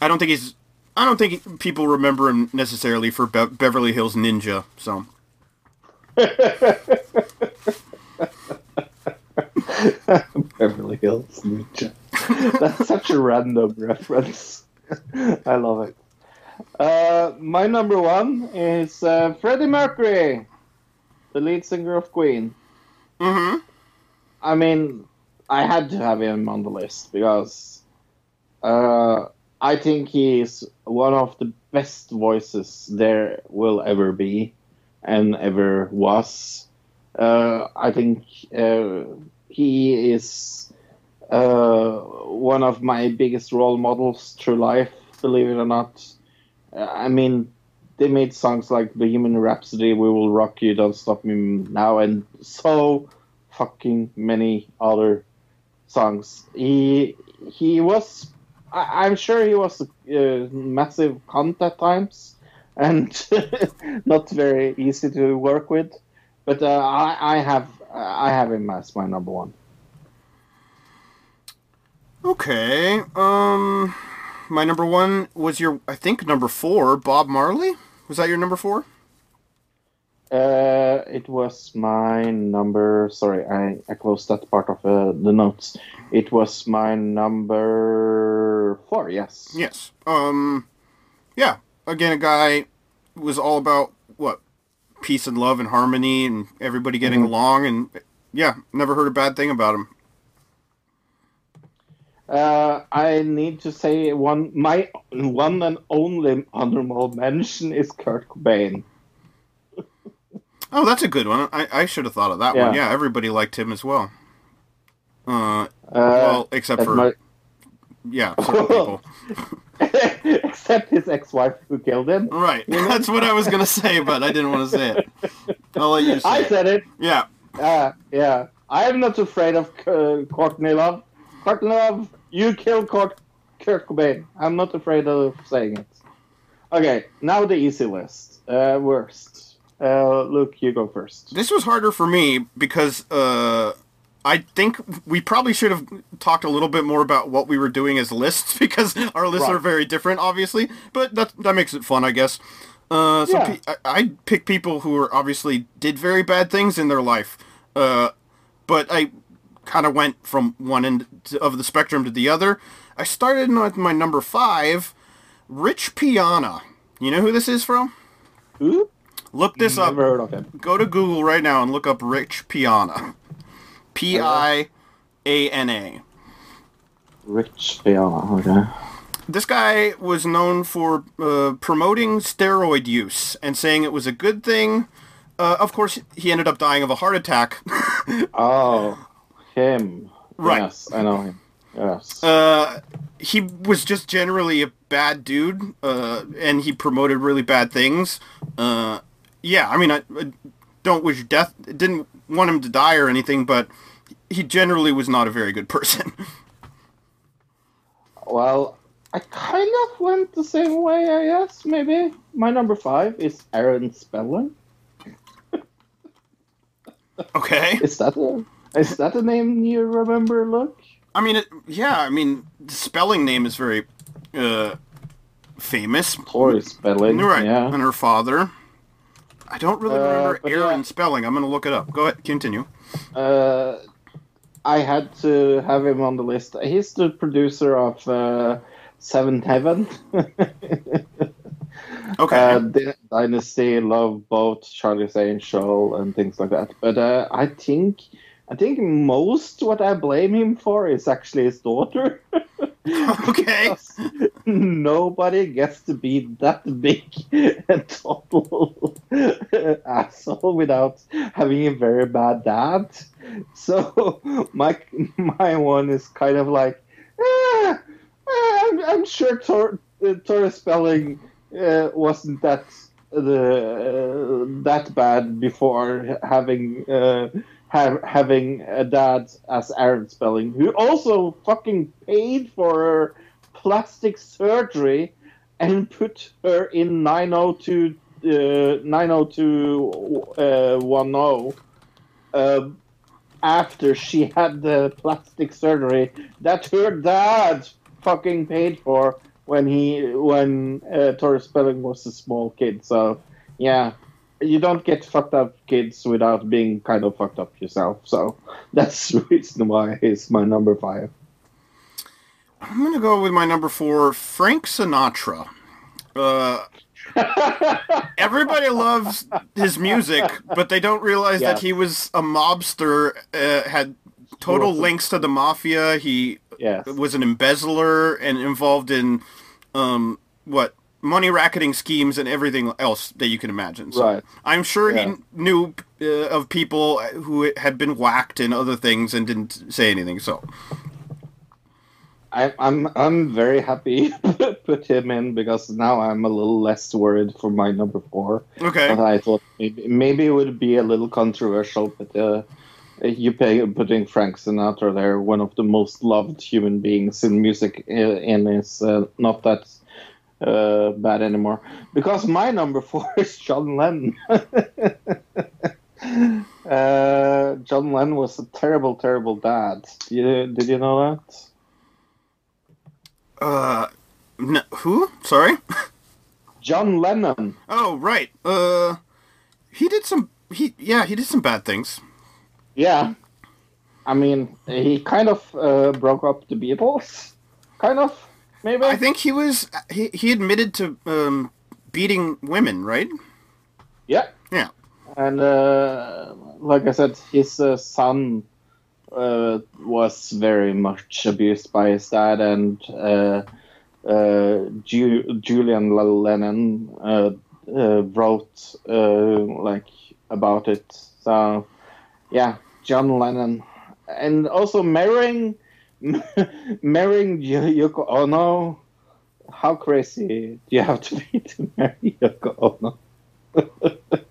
I don't think he's. I don't think people remember him necessarily for Be- Beverly Hills Ninja. So Beverly Hills Ninja. That's such a random reference. I love it. Uh, my number one is uh, Freddie Mercury, the lead singer of Queen. Mm-hmm. I mean, I had to have him on the list because uh, I think he is one of the best voices there will ever be and ever was. Uh, I think uh, he is uh, one of my biggest role models through life, believe it or not. Uh, I mean, they made songs like Bohemian Rhapsody, We Will Rock You, Don't Stop Me Now, and so fucking many other songs. He he was, I, I'm sure he was a uh, massive cunt at times, and not very easy to work with. But uh, I, I have I have him as my number one. Okay. Um, my number one was your, I think, number four, Bob Marley. Was that your number four? Uh, it was my number. Sorry, I, I closed that part of uh, the notes. It was my number four. Yes. Yes. Um, yeah. Again, a guy was all about what peace and love and harmony and everybody getting along, and yeah, never heard a bad thing about him. Uh, I need to say one. My one and only honorable mention is Kurt Cobain. Oh, that's a good one. I, I should have thought of that one. Yeah. Yeah, everybody liked him as well. Uh, Uh, well, except for my- yeah, people. except his ex-wife who killed him. Right. That's what I was gonna say, but I didn't want to say it. I'll let you say I it. said it. Yeah. Uh, yeah, I am not afraid of uh, Courtney Love. Courtney Love, you killed Kurt, Kurt Cobain. I'm not afraid of saying it. Okay, now the easy list. Uh, worst. Uh, Luke, you go first. This was harder for me because uh, I think we probably should have talked a little bit more about what we were doing as lists because our lists Right. are very different, obviously. But that that makes it fun, I guess. Uh, some Yeah. pe- I, I pick people who are obviously did very bad things in their life, uh, but I kind of went from one end of the spectrum to the other. I started with my number five, Rich Piana. You know who this is from? Who? Look this up Never heard of him. go to Google right now and look up Rich Piana. P I A N A. Rich Piana. Okay. This guy was known for uh, promoting steroid use and saying it was a good thing. Uh, of course, he ended up dying of a heart attack. Oh, him. Right. Yes, I know him. Yes. Uh, he was just generally a bad dude, uh, and he promoted really bad things. Uh, yeah, I mean, I, I don't wish death, didn't want him to die or anything, but he generally was not a very good person. Well, I kind of went the same way, I guess, maybe. My number five is Aaron Spelling. okay. Is that a is that a name you remember, Luke? I mean, it, yeah, I mean, the spelling name is very uh, famous. Tori Spelling. Right, Yeah. and her father. I don't really Uh, remember but Aaron yeah. spelling. I'm going to look it up. Go ahead, continue. Uh, I had to have him on the list. He's the producer of uh, Seventh Heaven, Okay. uh, Dynasty, Love Boat, Charlie's Angel, and things like that. But uh, I think, I think most what I blame him for is actually his daughter. okay. Nobody gets to be that big and total asshole without having a very bad dad. So my my one is kind of like, eh, eh, I'm, I'm sure Tor, uh, Spelling uh, wasn't that the uh, that bad before having uh, having a dad as Aaron Spelling, who also fucking paid for her plastic surgery and put her in 902 uh, 90210 um, after she had the plastic surgery that her dad fucking paid for when he when uh, Tori Spelling was a small kid. So yeah, you don't get fucked up kids without being kind of fucked up yourself. So that's the reason why he's my number five. I'm going to go with my number four, Frank Sinatra. Uh, Everybody loves his music, but they don't realize that he was a mobster, uh, had total links to the mafia. He yes. was an embezzler and involved in um, what money racketing schemes and everything else that you can imagine. So Right. I'm sure Yeah. he knew uh, of people who had been whacked and other things and didn't say anything. So I, I'm I'm very happy to put him in because now I'm a little less worried for my number four. okay, But I thought maybe, maybe it would be a little controversial, but uh, you pay, putting Frank Sinatra there, one of the most loved human beings in music, uh, in is uh, not that uh, bad anymore. Because my number four is John Lennon. uh, John Lennon was a terrible, terrible dad. You, did you know that? uh, n- who? Sorry. John Lennon. Oh right. Uh, he did some. He yeah, he did some bad things. Yeah. I mean, he kind of uh, broke up the Beatles. Kind of, maybe. I think he was. He he admitted to um, beating women, right? Yeah. Yeah. And uh, like I said, his uh, son uh, was very much abused by his dad, and uh, uh, Ju- Julian Lennon uh, uh, wrote uh, like about it. So, yeah, John Lennon, and also marrying marrying Yoko Ono. How crazy do you have to be to marry Yoko Ono?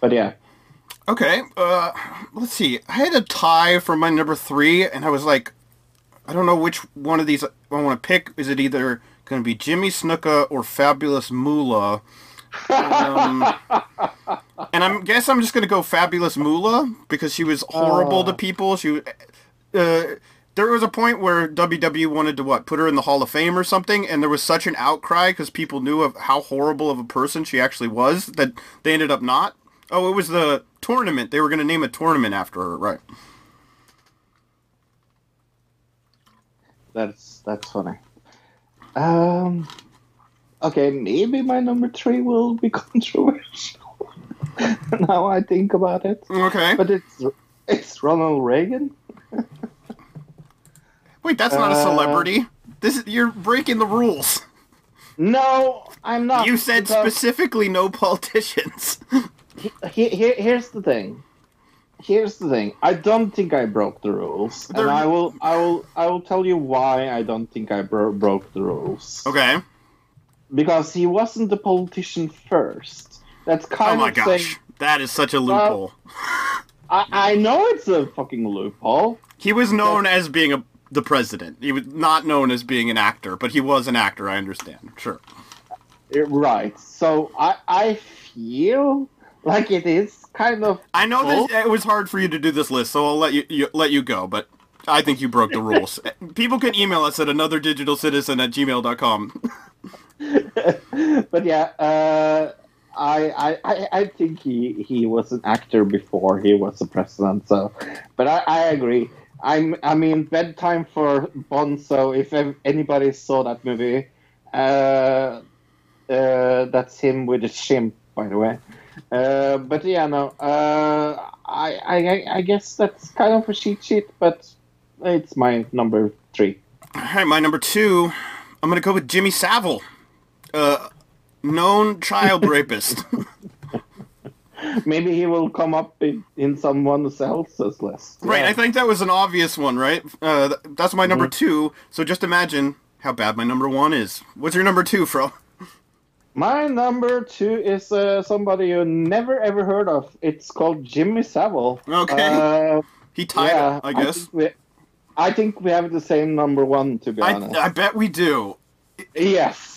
but yeah. Okay. Uh, let's see. I had a tie for my number three, and I was like, I don't know which one of these I want to pick. Is it either going to be Jimmy Snuka or Fabulous Moolah? Um, and I guess I'm just going to go Fabulous Moolah because she was horrible to people. She, uh, there was a point where WWE wanted to what put her in the Hall of Fame or something, and there was such an outcry because people knew of how horrible of a person she actually was that they ended up not. Oh, it was the tournament. They were going to name a tournament after her, right? That's that's funny. Um, okay, maybe my number three will be controversial. now I think about it, Okay. but it's it's Ronald Reagan. Wait, that's not a Uh, celebrity. This is, you're breaking the rules. No, I'm not. You said because specifically no politicians. he- he- here's the thing. Here's the thing. I don't think I broke the rules, There- and I will, I will, I will tell you why I don't think I bro- broke the rules. okay. Because he wasn't a politician first. That's kind Oh my of gosh. saying. That is such a loophole. I, I know it's a fucking loophole. He was known as being a the president. He was not known as being an actor, but he was an actor, I understand. Sure. Uh, Right. So I I feel like it is kind of I know Well- that it was hard for you to do this list, so I'll let you, you let you go, but I think you broke the rules. People can email us at anotherdigitalcitizen at gmail.com. but yeah, uh, I, I, I, think he, he was an actor before he was a president. So, but I, I agree. I'm I mean bedtime for Bonzo. If anybody saw that movie, uh, uh, that's him with a chimp, by the way. Uh, but yeah, no. Uh, I, I I guess that's kind of a cheat sheet, but it's my number three. All right, my number two, I'm to go with Jimmy Savile, uh, known child rapist. Maybe he will come up in, in someone else's list. right, Yeah. I think that was an obvious one, right? Uh, th- that's my number two, so just imagine how bad my number one is. What's your number two, Fro? My number two is uh, somebody you never ever heard of. It's called Jimmy Savile. Okay. Uh, He tied yeah, it, I guess. think, we, I think we have the same number one, to be I, honest. I bet we do. yes.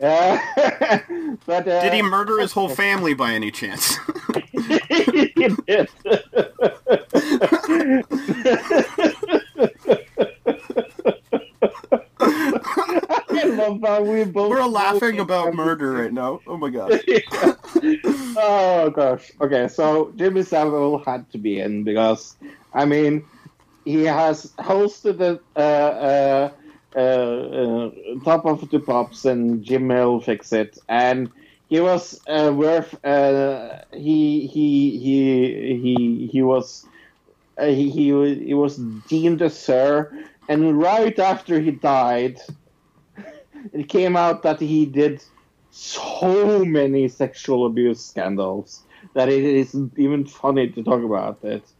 Uh, but uh, Did he murder his whole family by any chance? he did. I love how we both. We're laughing about murder right now. Oh my god. oh gosh. Okay, so Jimmy Savile had to be in because I mean he has hosted a uh, uh, uh, Top of the Pops and Jim'll Fix It, and he was uh, worth. Uh, he he he he he was. Uh, he, he he was deemed a sir, and right after he died, it came out that he did so many sexual abuse scandals that it isn't even funny to talk about it.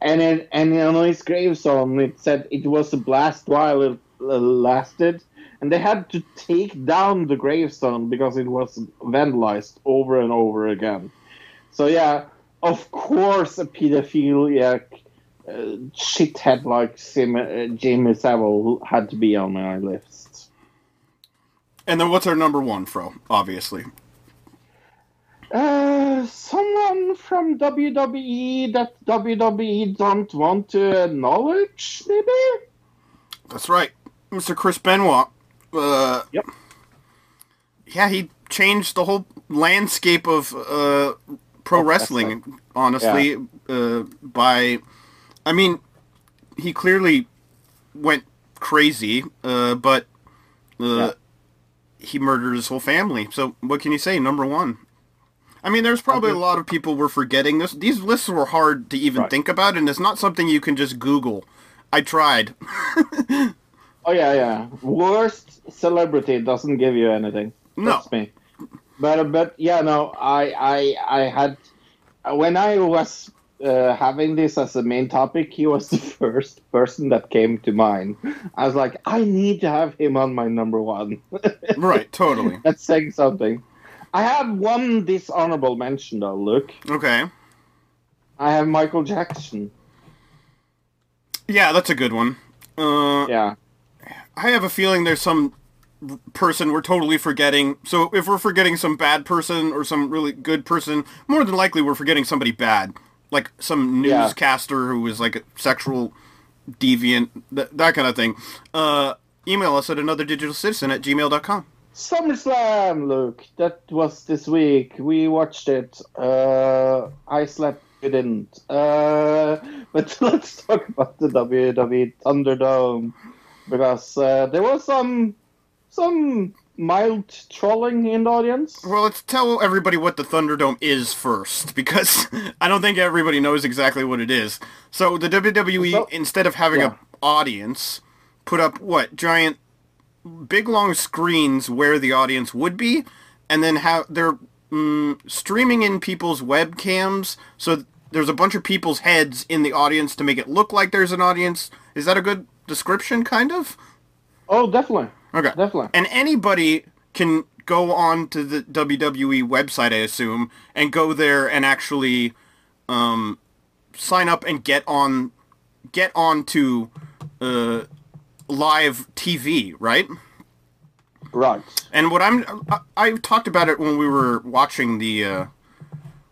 And it, and on his gravestone it said it was a blast while it uh, lasted, and they had to take down the gravestone because it was vandalized over and over again. So yeah, of course a pedophiliac uh, shithead like Sim, uh, Jimmy Savile had to be on my list. And then what's our number one, Fro? Obviously. Uh, someone from WWE that WWE don't want to acknowledge, maybe? That's right. Mr. Chris Benoit. Uh, Yep. Yeah, he changed the whole landscape of uh, pro wrestling, honestly, uh, by... I mean, he clearly went crazy, uh, but uh, Yeah. he murdered his whole family. So what can you say? Number one. I mean, there's probably a lot of people were forgetting this. These lists were hard to even Right. think about, and it's not something you can just Google. I tried. Oh yeah, yeah. Worst celebrity doesn't give you anything. No. That's me. But but yeah, no. I I I had when I was uh, having this as a main topic, he was the first person that came to mind. I was like, I need to have him on my number one. right, totally. That's saying something. I have one dishonorable mention though. Look, Okay. I have Michael Jackson. Yeah, that's a good one. Uh, Yeah. I have a feeling there's some person we're totally forgetting. So if we're forgetting some bad person or some really good person, more than likely we're forgetting somebody bad. Like some Yeah. newscaster who was like a sexual deviant, th- that kind of thing. Uh, email us at anotherdigitalcitizen at gmail.com. SummerSlam, Luke. That was this week. We watched it. Uh, I slept. We didn't. Uh, but let's talk about the WWE Thunderdome because uh, there was some some mild trolling in the audience. Well, let's tell everybody what the Thunderdome is first, because I don't think everybody knows exactly what it is. So the WWE, So- instead of having yeah. a audience, put up what giant, big long screens where the audience would be, and then have they're mm, streaming in people's webcams. So there's a bunch of people's heads in the audience to make it look like there's an audience. Is that a good description, kind of? Oh, definitely, Okay. definitely. And anybody can go on to the WWE website, I assume, and go there and actually um, sign up and get on get onto uh, live TV, right? Right. And what I'm I, I talked about it when we were watching the uh,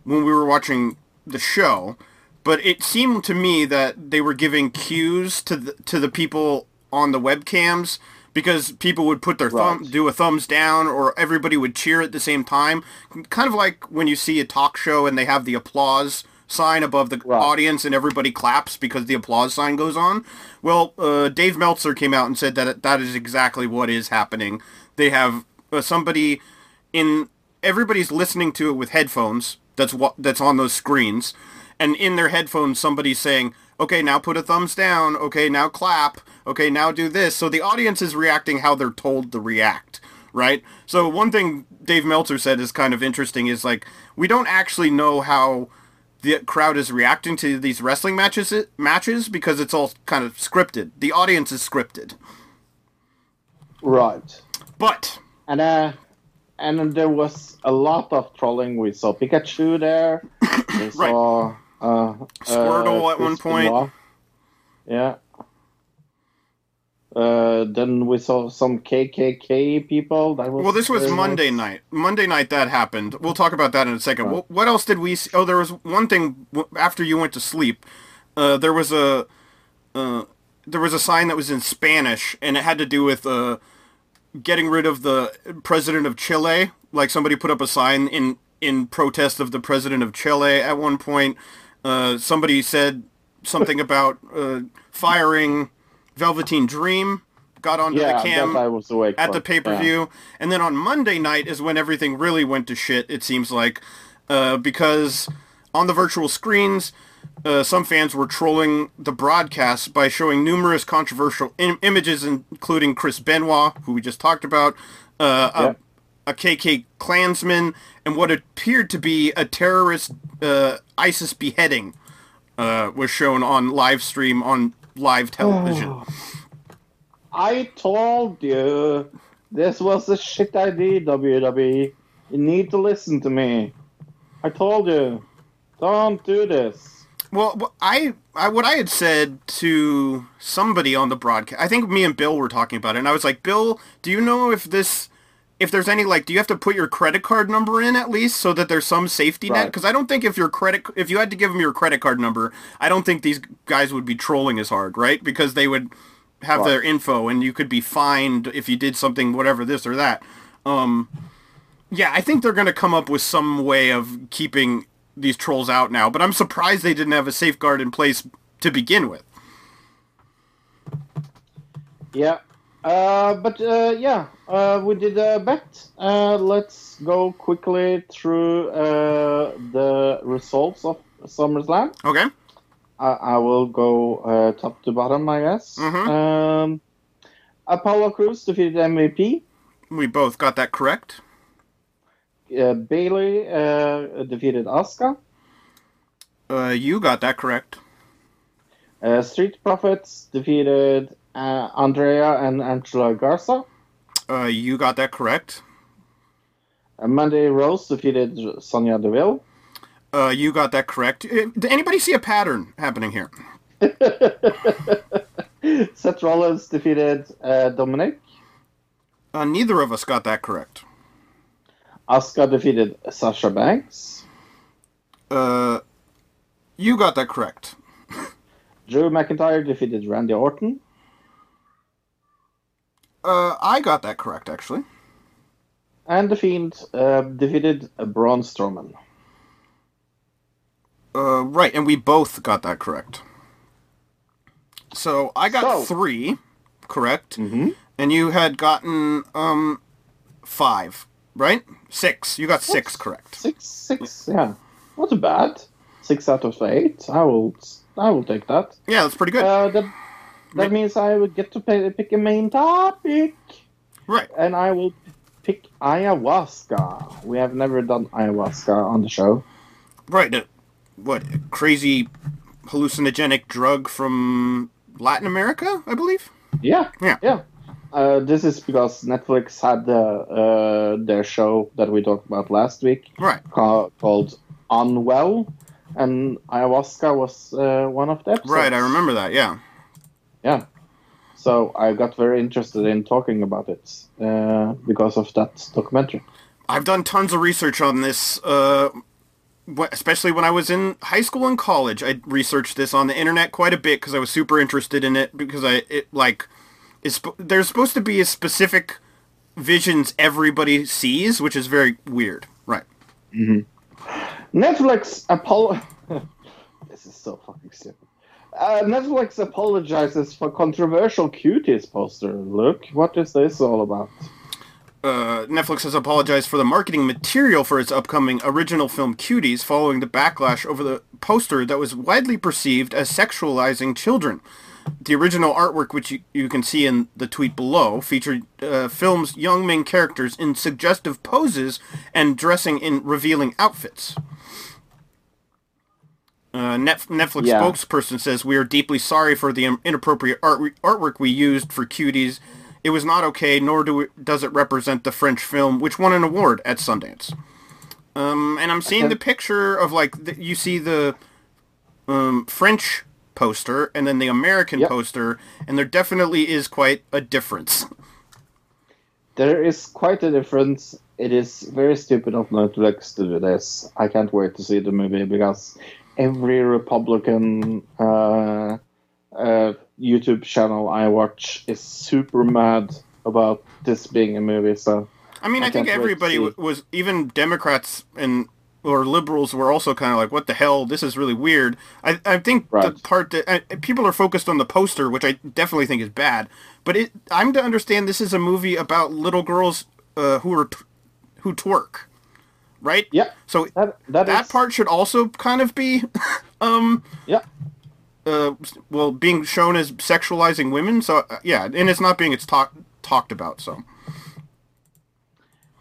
when we were watching the show, but it seemed to me that they were giving cues to the to the people on the webcams because people would put their thumb do a thumbs down or everybody would cheer at the same time, kind of like when you see a talk show and they have the applause sign above the Right. audience and everybody claps because the applause sign goes on. Well, uh, Dave Meltzer came out and said that that is exactly what is happening. They have uh, somebody in everybody's listening to it with headphones. That's what that's on those screens, and in their headphones, somebody's saying, "Okay, now put a thumbs down. Okay, now clap. Okay, now do this." So the audience is reacting how they're told to react, right? So one thing Dave Meltzer said is kind of interesting is like we don't actually know how the crowd is reacting to these wrestling matches matches because it's all kind of scripted. The audience is scripted. Right. But And uh, and there was a lot of trolling. We saw Pikachu there. We saw uh, Squirtle uh, at one point. Yeah. Uh, then we saw some KKK people. That was well, this was Monday nice. night. Monday night that happened. We'll talk about that in a second. Right. What else did we see? Oh, there was one thing after you went to sleep. Uh, there was a uh, there was a sign that was in Spanish, and it had to do with uh, getting rid of the president of Chile. Like somebody put up a sign in in protest of the president of Chile at one point. Uh, somebody said something about uh, firing Velveteen Dream got onto yeah, the cam at the pay per view, and then on Monday night is when everything really went to shit. It seems like uh, because on the virtual screens, uh, some fans were trolling the broadcast by showing numerous controversial Im- images, including Chris Benoit, who we just talked about, uh, Yep. A, KK Klansman, and what appeared to be a terrorist uh, ISIS beheading uh, was shown on live stream on live television. Oh. I told you this was a shit idea, WWE. You need to listen to me. I told you. Don't do this. Well, I, I what I had said to somebody on the broadcast, I think me and Bill were talking about it, and I was like, Bill, do you know if this, if there's any like, do you have to put your credit card number in at least so that there's some safety net? Because I don't think if your credit, if you had to give them your credit card number, I don't think these guys would be trolling as hard, right? Because they would have Right. their info, and you could be fined if you did something, whatever this or that. Um, yeah, I think they're going to come up with some way of keeping these trolls out now, but I'm surprised they didn't have a safeguard in place to begin with. Yeah. Uh, but uh, yeah, uh, we did a bet. Uh, let's go quickly through uh, the results of SummerSlam. Okay. I, I will go uh, top to bottom, I guess. Mhm. Um, Apollo Crews defeated MVP. We both got that correct. Uh, Bayley uh, defeated Asuka. Uh, you got that correct. Uh, Street Profits defeated uh, Andrade and Angela Garza. Uh, you got that correct. Uh, Mandy Rose defeated Sonya Deville. Uh, you got that correct. Uh, Did anybody see a pattern happening here? Seth Rollins defeated uh, Dominic. Uh, neither of us got that correct. Asuka defeated Sasha Banks. Uh, you got that correct. Drew McIntyre defeated Randy Orton. Uh, I got that correct, actually. And The Fiend uh, defeated Braun Strowman. Uh, right, and we both got that correct. So I got So- three correct, Mm-hmm. and you had gotten um five, right? Six. You got six correct. Six, six, yeah. Not bad. Six out of eight. I will, I will take that. Yeah, that's pretty good. Uh, Ma- that means I would get to pay, pick a main topic, right. and I will pick ayahuasca. We have never done ayahuasca on the show. Right. uh, what crazy hallucinogenic drug from Latin America, I believe. Yeah, Yeah. yeah. Uh, this is because Netflix had the, uh, their show that we talked about last week Right. ca- called Unwell, and ayahuasca was uh, one of the episodes. Right. I remember that. Yeah. Yeah. So I got very interested in talking about it uh, because of that documentary. I've done tons of research on this, uh, especially when I was in high school and college. I researched this on the internet quite a bit because I was super interested in it because I it like is there's supposed to be a specific visions everybody sees, which is very weird. Right. Netflix Apollo. this is so fucking stupid. Uh, Netflix apologizes for controversial cuties poster. Look, what is this all about? Uh, Netflix has apologized for the marketing material for its upcoming original film Cuties following the backlash over the poster that was widely perceived as sexualizing children. The original artwork, which you, you can see in the tweet below, featured uh, film's young main characters in suggestive poses and dressing in revealing outfits. Uh, Net- Netflix Yeah. spokesperson says, We are deeply sorry for the inappropriate art- artwork we used for Cuties. It was not okay, nor do it, does it represent the French film, which won an award at Sundance. Um, and I'm seeing the picture of, like, the, you see the um, French poster and then the American Yep. poster, and there definitely is quite a difference. There is quite a difference. It is very stupid of Netflix to do this. I can't wait to see the movie because every Republican uh, uh, YouTube channel I watch is super mad about this being a movie. So I mean, I I, think can't wait to everybody w- was, even Democrats and or liberals were also kind of like, "What the hell? This is really weird." I I think the part that uh, people are focused on the poster, which I definitely think is bad. But it, I'm to understand this is a movie about little girls uh, who are t- who twerk, right? Yeah. So That that, that is- part should also kind of be, um, Yeah. uh, well, being shown as sexualizing women. So uh, yeah, and it's not being it's talked talked about. So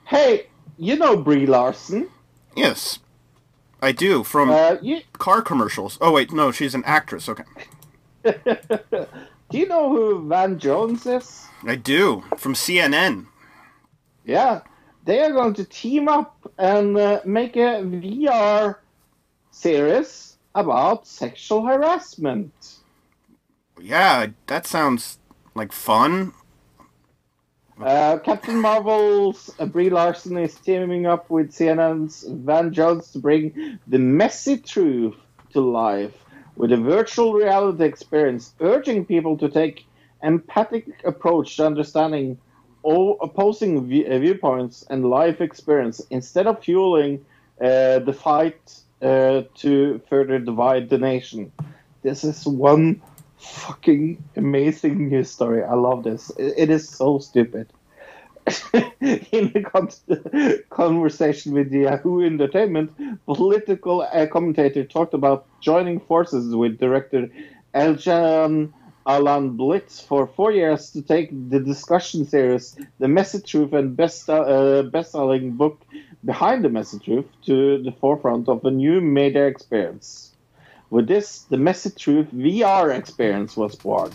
Hey, you know Brie Larson? yes, I do from Uh, you car commercials. Oh wait, no, she's an actress. Okay, do you know who Van Jones is? I do from CNN. Yeah, they are going to team up and uh, make a VR series about sexual harassment. Yeah, that sounds like fun. Uh, Captain Marvel's uh, Brie Larson is teaming up with CNN's Van Jones to bring the messy truth to life with a virtual reality experience, urging people to take empathic approach to understanding all opposing view- uh, viewpoints and life experience instead of fueling uh, the fight uh, to further divide the nation. This is one fucking amazing news story. I love this. It, it is so stupid. In a con- conversation with Yahoo Entertainment, political uh, commentator talked about joining forces with director Elijah Alan Blitz for four years to take the discussion series, The Messy Truth and best uh, best-selling book Behind the Messy Truth to the forefront of a new media experience. With this, the Messy Truth VR experience was born.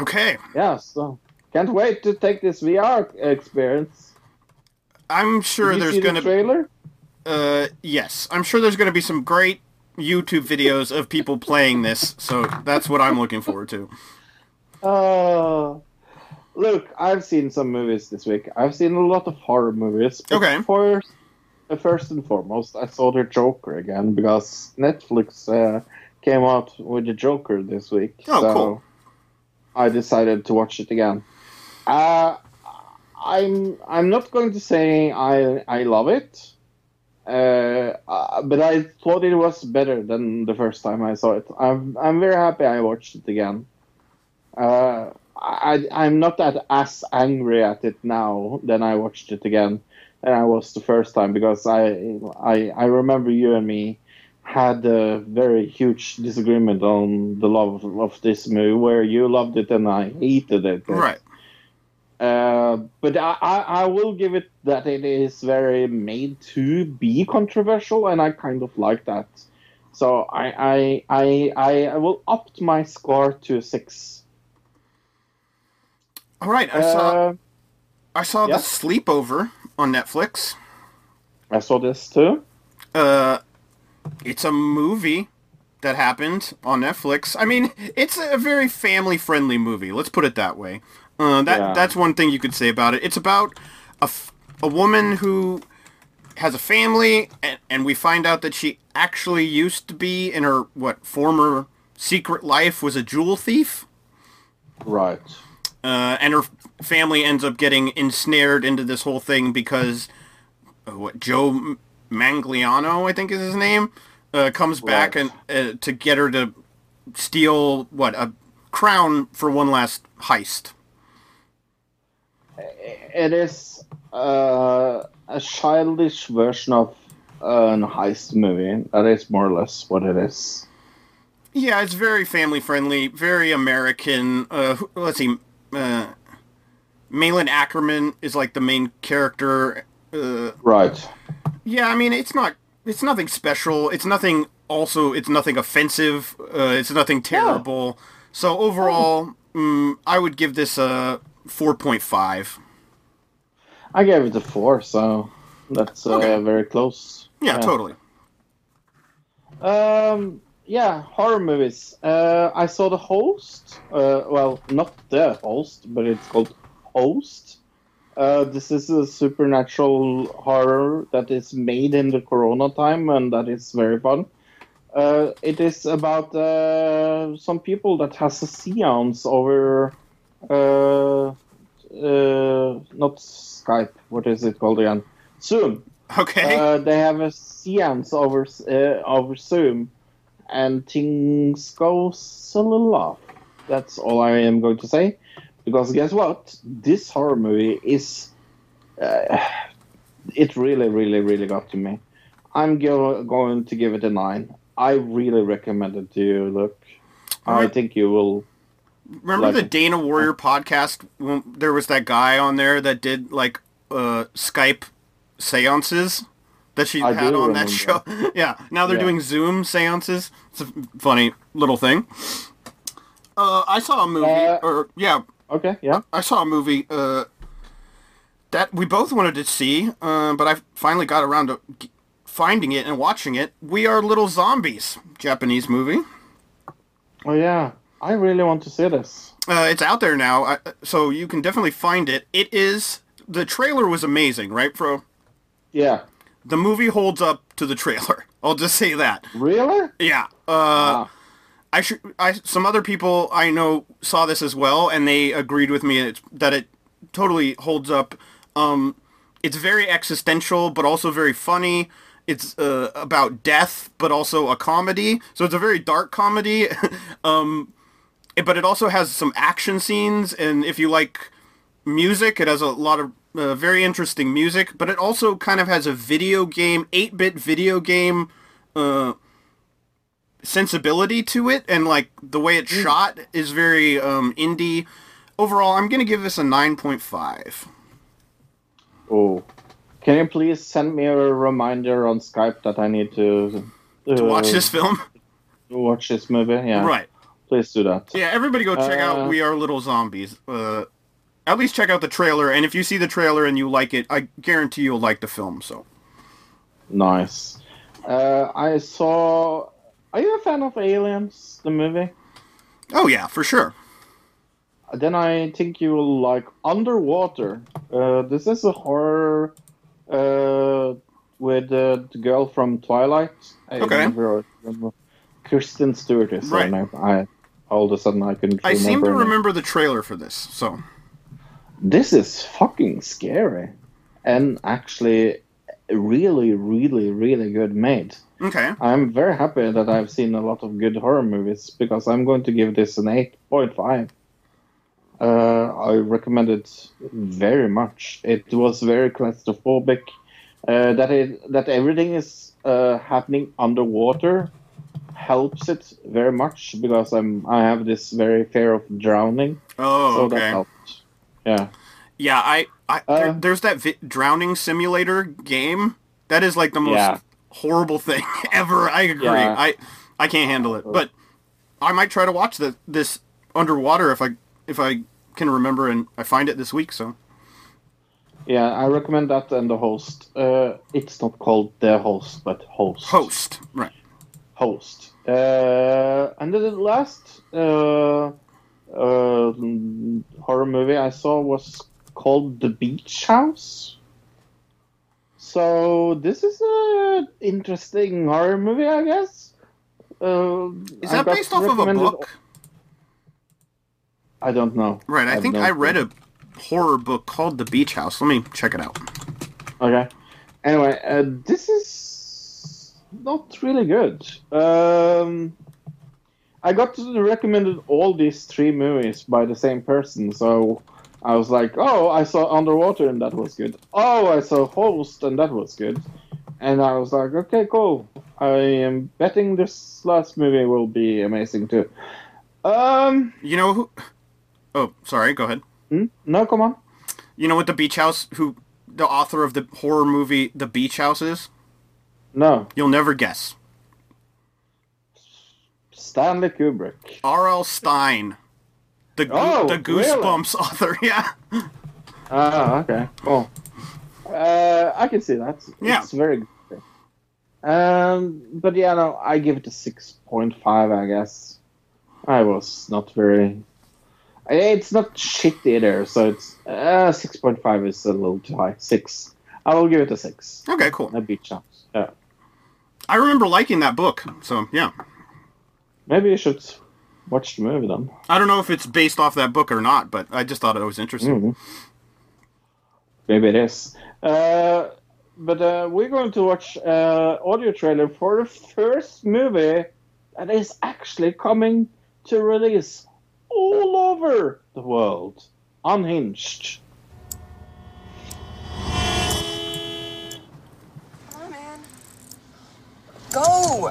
Okay, Yeah, so can't wait to take this VR experience. I'm sure Did you there's gonna be trailer? uh yes, I'm sure there's gonna be some great YouTube videos of people playing this. So that's what I'm looking forward to. Uh, look, I've seen some movies this week. I've seen a lot of horror movies. Okay. For, uh, first and foremost, I saw the Joker again because Netflix uh, came out with the Joker this week. Oh, so cool. I decided to watch it again. Uh, I'm I'm not going to say I I love it. Uh, uh, but I thought it was better than the first time I saw it. I'm I'm very happy I watched it again. Uh, I I'm not that as angry at it now than I watched it again than I was the first time because I I I remember you and me had a very huge disagreement on the love of this movie where you loved it and I hated it. Right. Uh, but I, I, I will give it that it is very made to be controversial, and I kind of like that. So I I I, I will opt my score to six. All right. I saw Uh, I saw yeah. the Sleepover on Netflix. I saw this too. Uh, it's a movie that happened on Netflix. I mean, it's a very family-friendly movie. Let's put it that way. Uh, that Yeah. that's one thing you could say about it. It's about a, f- a woman who has a family, and, and we find out that she actually used to be in her what former secret life was a jewel thief. Right. uh, and her family ends up getting ensnared into this whole thing because uh, what Joe Manganiello, I think is his name, uh, comes back Right. and uh, to get her to steal what a crown for one last heist. It is uh, a childish version of an heist movie. That is more or less what it is. Yeah, it's very family friendly, very American. Uh, let's see, uh, Malin Akerman is like the main character. Uh, Right. Yeah, I mean, it's not. It's nothing special. It's nothing. Also, it's nothing offensive. Uh, it's nothing terrible. So overall, mm, I would give this a four point five. I gave it a four, so that's uh, Okay. very close. Yeah, totally. Um, yeah, horror movies. Uh, I saw The Host. Uh, well, not The Host, but it's called Host. Uh, this is a supernatural horror that is made in the Corona time, and that is very fun. Uh, it is about uh, some people that has a seance over, uh, uh, not Skype. What is it called again? Zoom. Okay. Uh, they have a seance over uh, over Zoom, and things goes a little off. That's all I am going to say. Because guess what? This horror movie is. Uh, it really, really, really got to me. I'm go- going to give it a nine. I really recommend it to you. Look, I think you will. Remember like- the Dana Warrior podcast? When there was that guy on there that did like uh, Skype seances that she I had on that show. yeah, now they're Yeah. doing Zoom seances. It's a funny little thing. Uh, I saw a movie, Uh, or yeah, Okay, yeah. I saw a movie uh, that we both wanted to see, uh, but I finally got around to finding it and watching it. We Are Little Zombies, Japanese movie. Oh yeah, I really want to see this. Uh, it's out there now, so you can definitely find it. It is the trailer was amazing, right, Fro? Yeah. The movie holds up to the trailer. I'll just say that. Really? Yeah. Uh, Wow. I should. I some other people I know saw this as well, and they agreed with me it's, that it totally holds up. Um, it's very existential, but also very funny. It's uh, about death, but also a comedy. So it's a very dark comedy. um, it- but it also has some action scenes, and if you like music, it has a lot of uh, very interesting music. But it also kind of has a video game, eight-bit video game. Uh, sensibility to it and like the way it's shot is very um indie overall i'm gonna give this a 9.5 Oh. Can you please send me a reminder on Skype that I need to uh, to watch this film to watch this movie? Yeah. right Please do that. yeah everybody go check out Uh, we are little zombies uh at least check out the trailer and if you see the trailer and you like it i guarantee you'll like the film so Nice. Uh, I saw. Are you a fan of Aliens, the movie? oh yeah for sure Then I think you will like Underwater. Uh, this is a horror uh, with uh, the girl from Twilight. I Okay. never remember. Kristen Stewart is Right. her name. I all of a sudden I couldn't. i seem to remember the trailer for this so This is fucking scary, and actually, really, really, really good made. okay I'm very happy that I've seen a lot of good horror movies because I'm going to give this an 8.5. Uh, I recommend it very much. It was very claustrophobic. Uh, that it that everything is uh, happening underwater helps it very much because I'm I have this very fear of drowning. oh so that okay helped. Yeah. yeah i i there, Uh, there's that vi- drowning simulator game that is like the most Yeah. horrible thing ever. I agree. Yeah. I I can't handle it. But I might try to watch the, this underwater if I if I can remember and I find it this week. So Yeah, I recommend that and the host. Uh, it's not called the host, but host. host right. Host. Uh, and then the last uh, uh, mm, horror movie I saw was called The Beach House. So this is a interesting horror movie, I guess. Uh, Is I that based off of a book? I don't know. Right. I have think I read a horror book called The Beach House. Let me check it out. Okay. Anyway, uh, this is not really good. Um, I got recommended all these three movies by the same person, so I was like, "Oh, I saw Underwater and that was good. Oh, I saw Host and that was good." And I was like, "Okay, cool. I am betting this last movie will be amazing too." Um, You know who? Oh, sorry. Go ahead. hmm? no, come on. You know what the Beach House? Who the author of the horror movie The Beach House is? No, You'll never guess. Stanley Kubrick. R.L. Stine, the Goo- Oh, the Goosebumps author. Yeah. Ah, okay, cool. Uh, I can see that. Yeah. It's very good. Um, but yeah, no, I give it a six point five. I guess I was not very. It's not shit either, so it's uh, six point five is a little too high. Six. I will give it a six. Okay. Cool. A beach house. Yeah. I remember liking that book. So yeah. Maybe you should watch the movie then. I don't know if it's based off that book or not, but I just thought it was interesting. Mhm. Maybe it is. Uh, but uh, we're going to watch uh, audio trailer for the first movie that is actually coming to release all over the world. Unhinged. Go!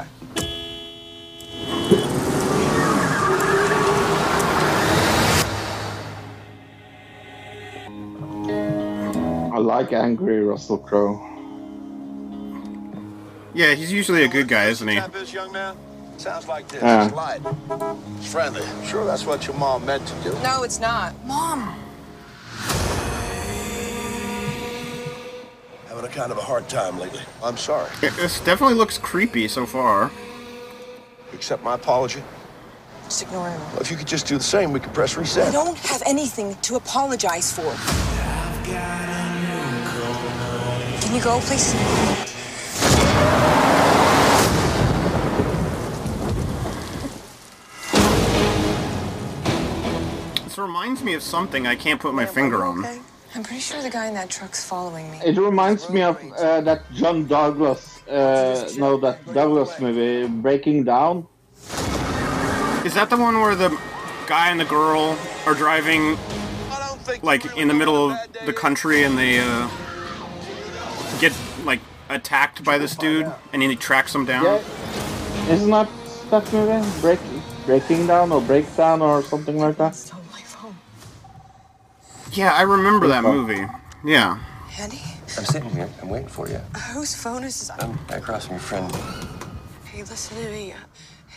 I like angry Russell Crowe. Yeah, he's usually a good guy, isn't he? Is, young man? Sounds like this. Yeah. light. It's friendly. Sure, that's what your mom meant to do. No, it's not. Mom! Having a kind of a hard time lately. I'm sorry. It- This definitely looks creepy so far. Accept my apology. Just ignore him. Well, if you could just do the same, we could press reset. I don't have anything to apologize for. Can you go, please? This reminds me of something I can't put my finger on. Okay. I'm pretty sure the guy in that truck's following me. It reminds me of uh, that John Douglas, uh, no, that Douglas movie, Breaking Down. Is that the one where the guy and the girl are driving I don't think like in the middle of the country and they uh, get like attacked by this dude and then he tracks them down? Yeah, isn't that that movie? Break, Breaking Down or Breakdown or something like that? Stole my phone. Yeah, I remember that movie. Yeah. Andy? I'm sitting here. I'm waiting for you. Uh, whose phone is this? I'm across from your friend. Hey, listen to me. Uh,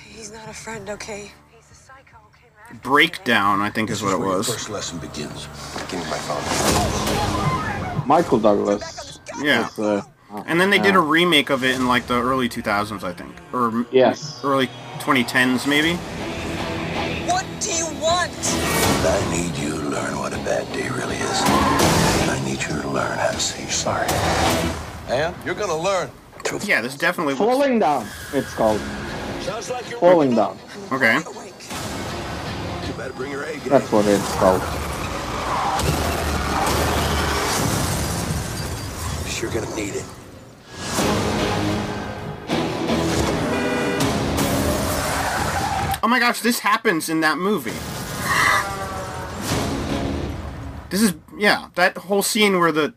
he's not a friend, okay? He's a psycho, okay, man? Breakdown, I think is what it Where your was. First lesson begins. Give me my phone. Michael Douglas. Yeah. It's, uh, And then they uh, did a remake of it in like the early 2000s, I think. Or Yes. early 2010s, maybe. What do you want? I need you to learn what a bad day really is. I need you to learn how to say sorry. And you're gonna learn. Yeah, this definitely looks... Falling Down, it's called. Sounds like you're Falling Down. Okay. You better bring your A game. That's what it's called. You're gonna need it. Oh my gosh, this happens in that movie. This is, yeah, that whole scene where the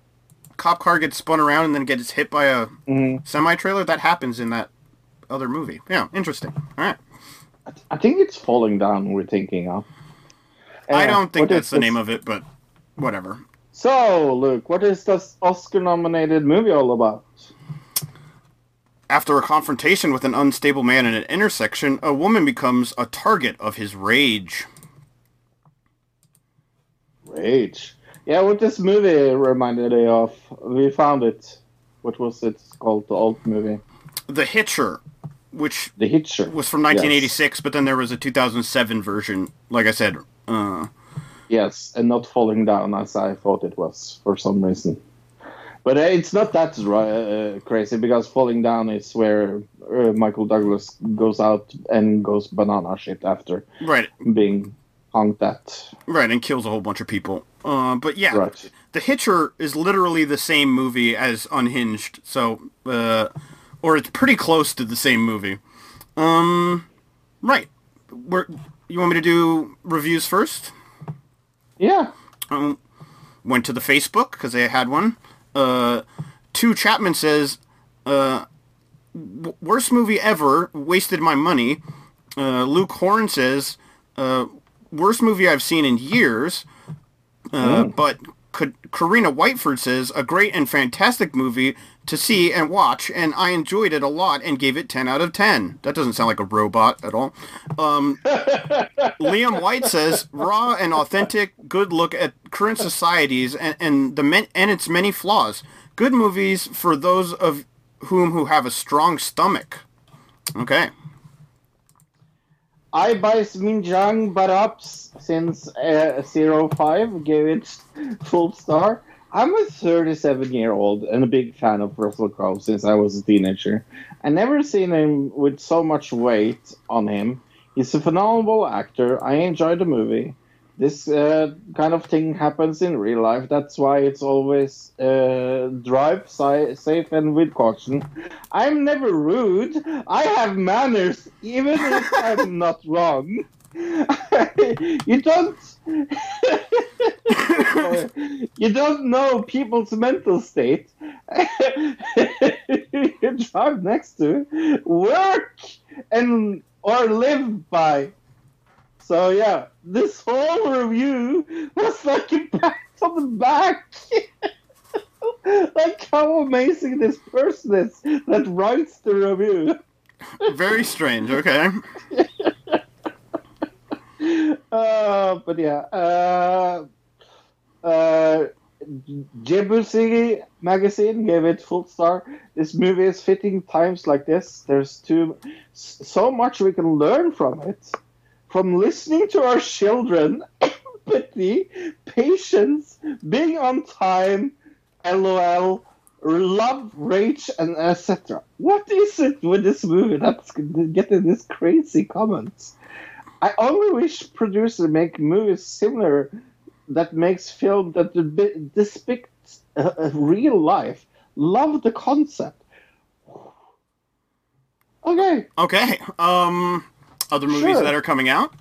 cop car gets spun around and then gets hit by a semi-trailer, that happens in that other movie. Yeah, interesting. All right. I think it's Falling Down we're thinking of. I Uh, don't think that's the this- name of it, but whatever. So, Luke, what is this Oscar-nominated movie all about? After a confrontation with an unstable man in an intersection, a woman becomes a target of his rage. Rage. Yeah, what this movie reminded me of, we found it. What was it called? The old movie, The Hitcher, which The Hitcher. was from 1986, but then there was a 2007 version. Like I said, uh, Yes, and not falling down as I thought it was for some reason. But uh, it's not that uh, crazy because falling down is where uh, Michael Douglas goes out and goes banana shit after right, being honked at. right, and kills a whole bunch of people. Uh, but yeah, Right. The Hitcher is literally the same movie as Unhinged, so uh, or it's pretty close to the same movie. Um, right. We're, you want me to do reviews first? Yeah. um, went to the Facebook because they had one. Uh, Two Chapman says, uh, w- "Worst movie ever. Wasted my money." Uh, Luke Horn says, uh, "Worst movie I've seen in years." Uh, But K- Karina Whiteford says, "A great and fantastic movie to see and watch, and I enjoyed it a lot and gave it 10 out of 10." That doesn't sound like a robot at all. Um, Liam White says raw and authentic, good look at current societies and, and the men, and its many flaws. Good movies for those of whom who have a strong stomach. Okay. I by Minjang Baraps since uh, 05 gave it full star. I'm a 37 year old and a big fan of Russell Crowe since I was a teenager. I never seen him with so much weight on him. He's a phenomenal actor. I enjoyed the movie. This uh, kind of thing happens in real life. That's why it's always uh, drive si- safe and with caution. I'm never rude. I have manners, even if I'm not wrong. you don't. you don't know people's mental state. you drive next to, work, and or live by. So yeah, this whole review was like a pat on the back. like how amazing this person is that writes the review. Very strange. Okay. Uh, but yeah, uh, uh, Jebusi magazine gave it full star. This movie is fitting times like this. There's too so much we can learn from it, from listening to our children, empathy, patience, being on time, LOL, love, rage, and etc. What is it with this movie that's getting these crazy comments? I only wish producers make movies similar that makes film that depicts uh, uh, real life. Love the concept. Okay. Okay. Um, other movies Sure. that are coming out.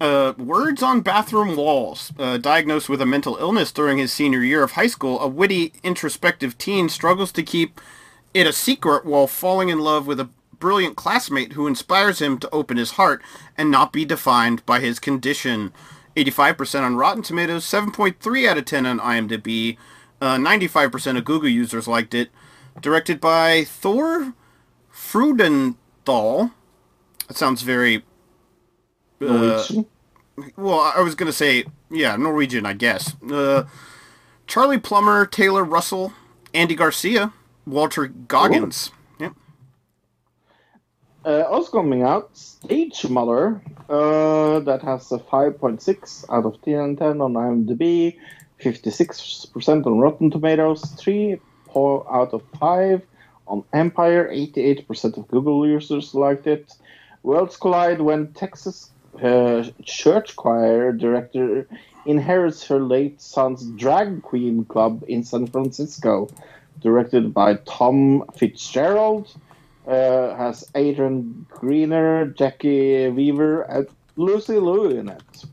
Uh, Words on Bathroom Walls. Uh, diagnosed with a mental illness during his senior year of high school, a witty, introspective teen struggles to keep it a secret while falling in love with a brilliant classmate who inspires him to open his heart and not be defined by his condition. 85% on Rotten Tomatoes, 7.3 out of 10 on IMDb. Uh, 95% of Google users liked it. Directed by Thor Freudenthal. That sounds very. Uh, well, I was gonna say, yeah, Norwegian, I guess. Uh, Charlie Plummer, Taylor Russell, Andy Garcia, Walton Goggins. Yep. Uh, also coming out, Stage Mother, uh, that has a 5.6 out of 10, and 10 on IMDb, 56% on Rotten Tomatoes, 3 out of 5 on Empire, 88% of Google users liked it. Worlds collide when Texas uh, church choir director inherits her late son's drag queen club in San Francisco, directed by Tom Fitzgerald uh, has Adrian Grenier, Jacki Weaver, and Lucy Liu in it.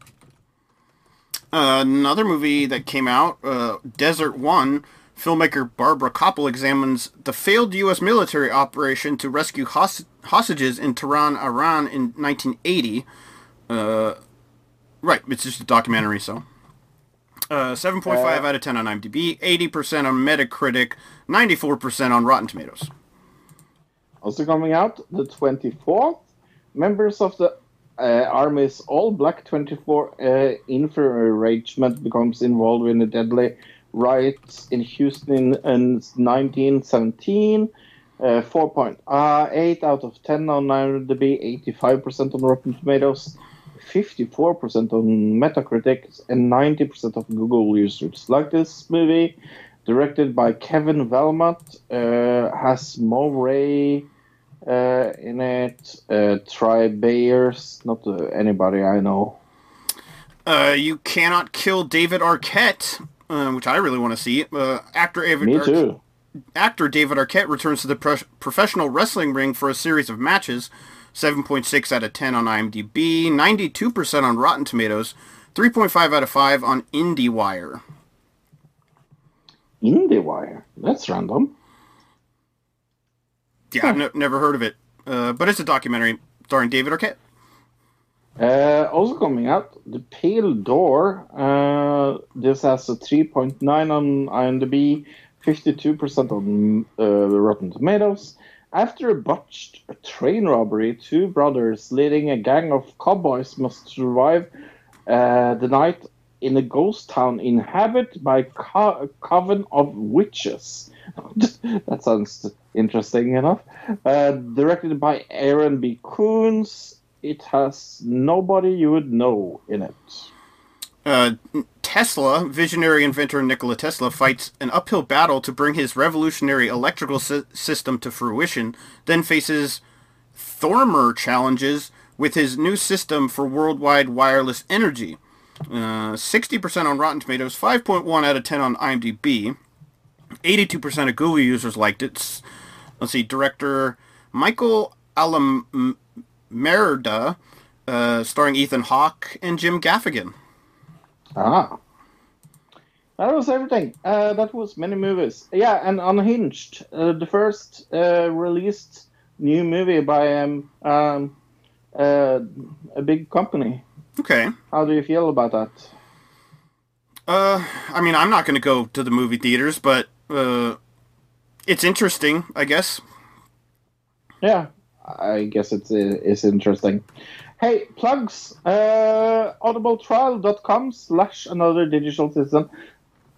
Uh, another movie that came out, uh, Desert One, filmmaker Barbara Kopple examines the failed U.S. military operation to rescue hos- hostages in Tehran, Iran in 1980. Uh, right, it's just a documentary, so. Uh, 7.5 Uh, out of 10 on IMDb, 80% on Metacritic, 94% on Rotten Tomatoes. Also coming out the 24th, members of the uh, Army's All Black 24 uh, Infantry Regiment becomes involved in a deadly riot in Houston in, in 1917. Uh, 4.8 out of 10 on IMDb, 85% on Rotten Tomatoes, 54% on Metacritic, and 90% of Google users like this movie. Directed by Kevin Willmott, uh, has Mo Ray uh, in it, uh, Trai Byers, not uh, anybody I know. Uh, you cannot kill David Arquette, uh, which I really want to see. Uh, actor David Me Arquette- too. actor David Arquette returns to the pro- professional wrestling ring for a series of matches. 7.6 out of 10 on IMDb, 92% on Rotten Tomatoes, 3.5 out of 5 on IndieWire. IndieWire. That's random. Yeah, I've ne- never heard of it, uh, but it's a documentary starring David Arquette. Uh, also coming out, The Pale Door. Uh, this has a 3.9 on IMDb, 52% on uh, Rotten Tomatoes. After a botched train robbery, two brothers leading a gang of cowboys must survive the night in a ghost town inhabited by co- a coven of witches. that sounds interesting enough. Directed by Aaron B. Koontz. It has nobody you would know in it. Uh, Tesla, visionary inventor Nikola Tesla, fights an uphill battle to bring his revolutionary electrical sy- system to fruition, then faces Thormer challenges with his new system for worldwide wireless energy. Uh, 60% on Rotten Tomatoes, 5.1 out of 10 on IMDb. 82% of Google users liked it. Let's see, director Michael Almereyda, uh, starring Ethan Hawke and Jim Gaffigan. Ah. That was everything. Uh, that was many movies. Yeah, and Unhinged, uh, the first uh, released new movie by um, um, uh, a big company. Okay. How do you feel about that? Uh, I mean, I'm not going to go to the movie theaters, but uh, it's interesting, I guess. Yeah, I guess it's it's interesting. Hey, plugs. Uh, audibletrial.com slash another digital citizen.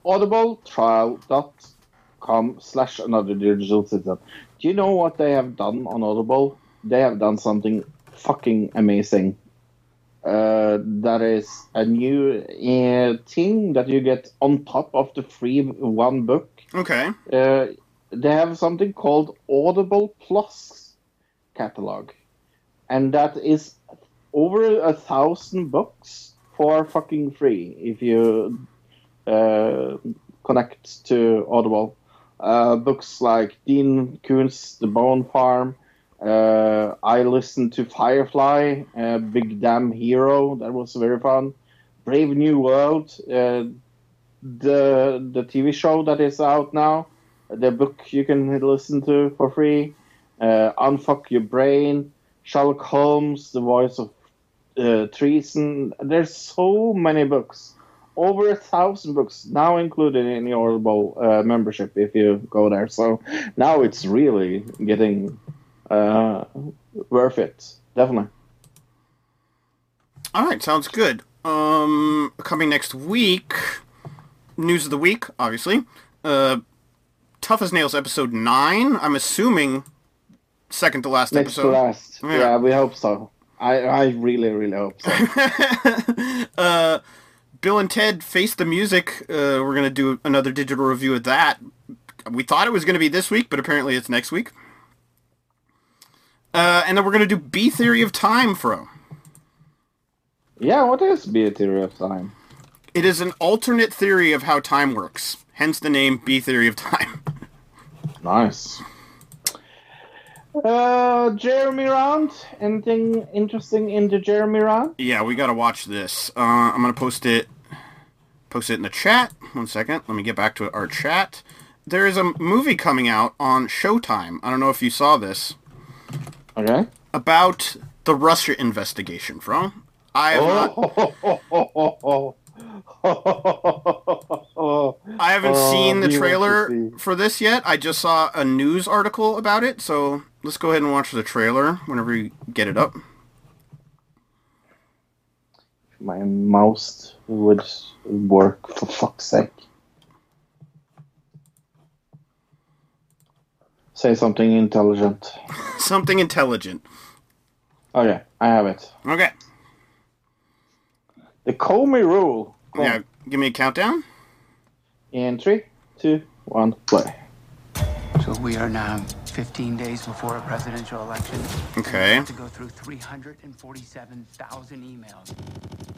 audibletrial.com slash another digital citizen. Do you know what they have done on Audible? They have done something fucking amazing. Uh, that is a new uh, thing that you get on top of the free one book. Okay. Uh, they have something called Audible Plus catalog, and that is over a thousand books for fucking free if you uh, connect to Audible. Uh, books like Dean Koontz The Bone Farm. Uh, I listened to Firefly, uh, Big Damn Hero. That was very fun. Brave New World, uh, the the TV show that is out now. The book you can listen to for free. Uh, Unfuck Your Brain. Sherlock Holmes, The Voice of uh, Treason. There's so many books. Over a thousand books now included in the Audible uh, membership if you go there. So now it's really getting uh, worth it. Definitely. All right, sounds good. Um, coming next week, news of the week, obviously. Uh, Tough as Nails episode nine. I'm assuming second to last Next episode. to last. Yeah. Yeah. we hope so. I, I really, really hope so. uh, Bill and Ted Face the Music. Uh, we're gonna do another digital review of that. We thought it was gonna be this week, but apparently it's next week. Uh, and then we're gonna do B Theory of Time, Fro. yeah, what is B Theory of Time? It is an alternate theory of how time works. Hence the name B Theory of Time. Nice. Uh, Jeremy Round. Anything interesting in the Jeremy Round? yeah, we gotta watch this. Uh, I'm gonna post it. Post it in the chat. One second. Let me get back to our chat. There is a movie coming out on Showtime. I don't know if you saw this. Okay. about the Russia investigation, from I have not, I haven't Oh, seen the we want to trailer for this yet. I just saw a news article about it, so let's go ahead and watch the trailer whenever you get it up. My mouse would work for fuck's sake. Say something intelligent. Something intelligent. Okay, I have it. Okay. The Comey rule. Go Yeah, give me a countdown. In three, two, one, play. So we are now 15 days before a presidential election. Okay. We have to go through 347,000 emails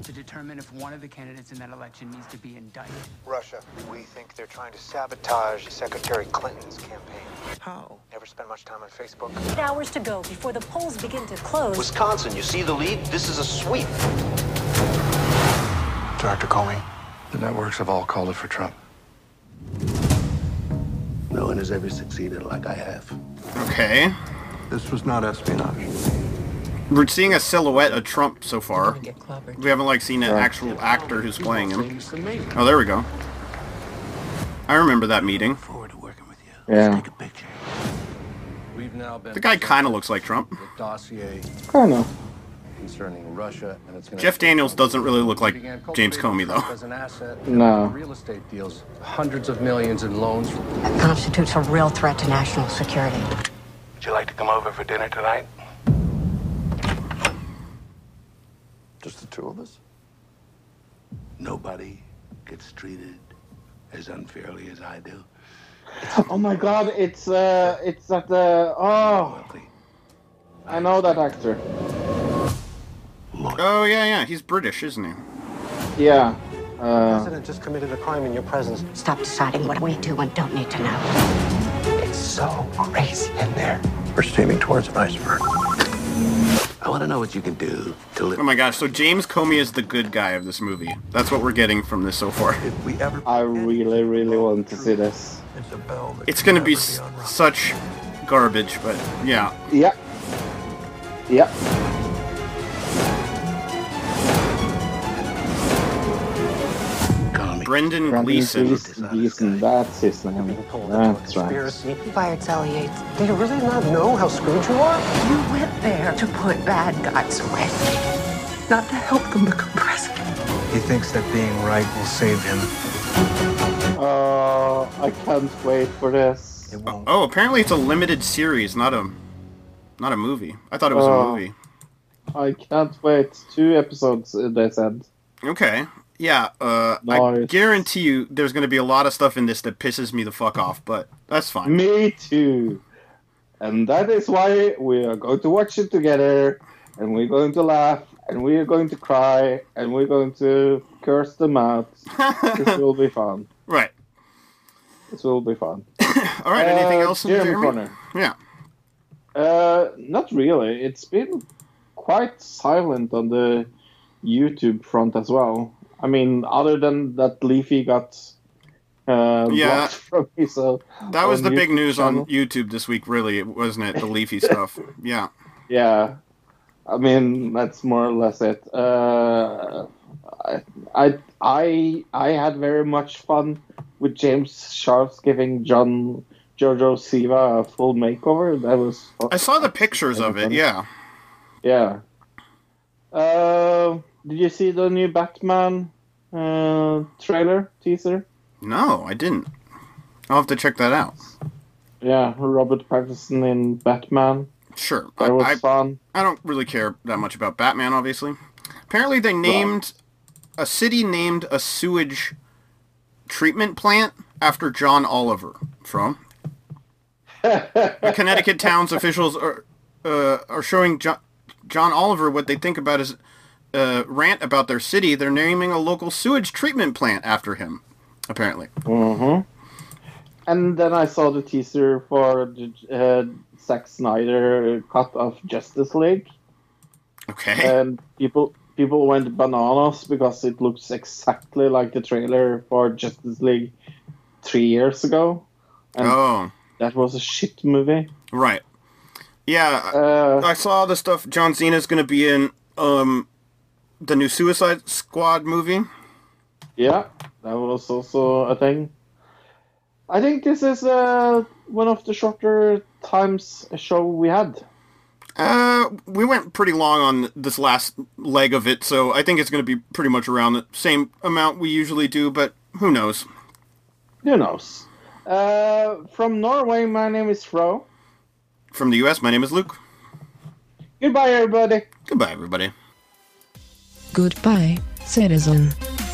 to determine if one of the candidates in that election needs to be indicted. Russia. We think they're trying to sabotage Secretary Clinton's campaign. How? Never spend much time on Facebook. Eight hours to go before the polls begin to close. Wisconsin, you see the lead? This is a sweep. Dr. Comey, the networks have all called it for Trump. No one has ever succeeded like I have. Okay. This was not espionage. We're seeing a silhouette of Trump so far. We haven't like seen an actual actor who's playing him. Oh, there we go. I remember that meeting. Yeah. We've now been The guy kind of looks like Trump. the dossier Kind of. Concerning Russia and its Jeff Daniels doesn't really look like James Comey though. As an asset No. real estate deals, hundreds of millions in loans. That constitutes a real threat to national security. Would you like to come over for dinner tonight? Just the two of us? Nobody gets treated as unfairly as I do. Oh my god, it's uh, it's at the oh. I know that actor. Oh yeah, yeah, he's British, isn't he? Yeah. The Uh, president just committed a crime in your presence. Stop deciding what we do and don't need to know. It's so crazy in there. We're steaming towards an iceberg. I want to know what you can do to live. Oh my gosh! So James Comey is the good guy of this movie. That's what we're getting from this so far. If we ever I really, really want to see this. it's a bell that It's gonna be never s- unrung. such garbage, but yeah. Yeah. Yeah. Call me. Brendan Brandon Gleeson. Gleeson, Gleeson, that's his name. Pulled a That's right. conspiracy. Fired Sally Do you really not know how screwed you are? You went there to put bad guys away, not to help them become president. He thinks that being right will save him. Oh, I can't wait for this. It won't. Oh, apparently it's a limited series, not a, not a movie. I thought it was a Oh. movie. I can't wait. Two episodes, uh, they said. Okay. Yeah. Uh, I guarantee you, there's gonna be a lot of stuff in this that pisses me the fuck off, but that's fine. Me too. And that is why we are going to watch it together, and we're going to laugh, and we are going to cry, and we're going to curse them out. this will be fun. Right. This will be fun. All right. Anything Uh, else? in Jeremy Jeremy? Yeah. Uh, not really. It's been quite silent on the YouTube front as well. I mean, other than that Leafy got uh, Yeah. me, so That was the big news channel. on YouTube this week, really, wasn't it? The leafy stuff. Yeah. Yeah, I mean that's more or less it. Uh, I, I I I had very much fun with James Sharps giving John JoJo Siwa a full makeover. That was I saw the pictures of it. fun. Yeah. Yeah. Uh, did you see the new Batman uh, trailer teaser? No, I didn't. I'll have to check that out. Yeah, Robert Pattinson in Batman. Sure. I, was I, fun. I don't really care that much about Batman, obviously. Apparently, they named a city named a sewage treatment plant after John Oliver. From the Connecticut town's officials are uh, are showing John, John Oliver what they think about his uh, rant about their city. They're naming a local sewage treatment plant after him. Apparently. hmm And then I saw the teaser for the uh, Zack Snyder cut of Justice League, Okay. and people people went bananas because it looks exactly like the trailer for Justice League three years ago, and oh, that was a shit movie. right. Yeah, Uh, I saw the stuff. John Cena's going to be in um, the new Suicide Squad movie. yeah, that was also a thing. I think this is uh, one of the shorter times a show we had. Uh, we went pretty long on this last leg of it, so I think it's going to be pretty much around the same amount we usually do, but who knows? Who knows? Uh, from Norway, my name is Fro. From the U.S., my name is Luke. Goodbye, everybody. Goodbye, everybody. Goodbye, citizen.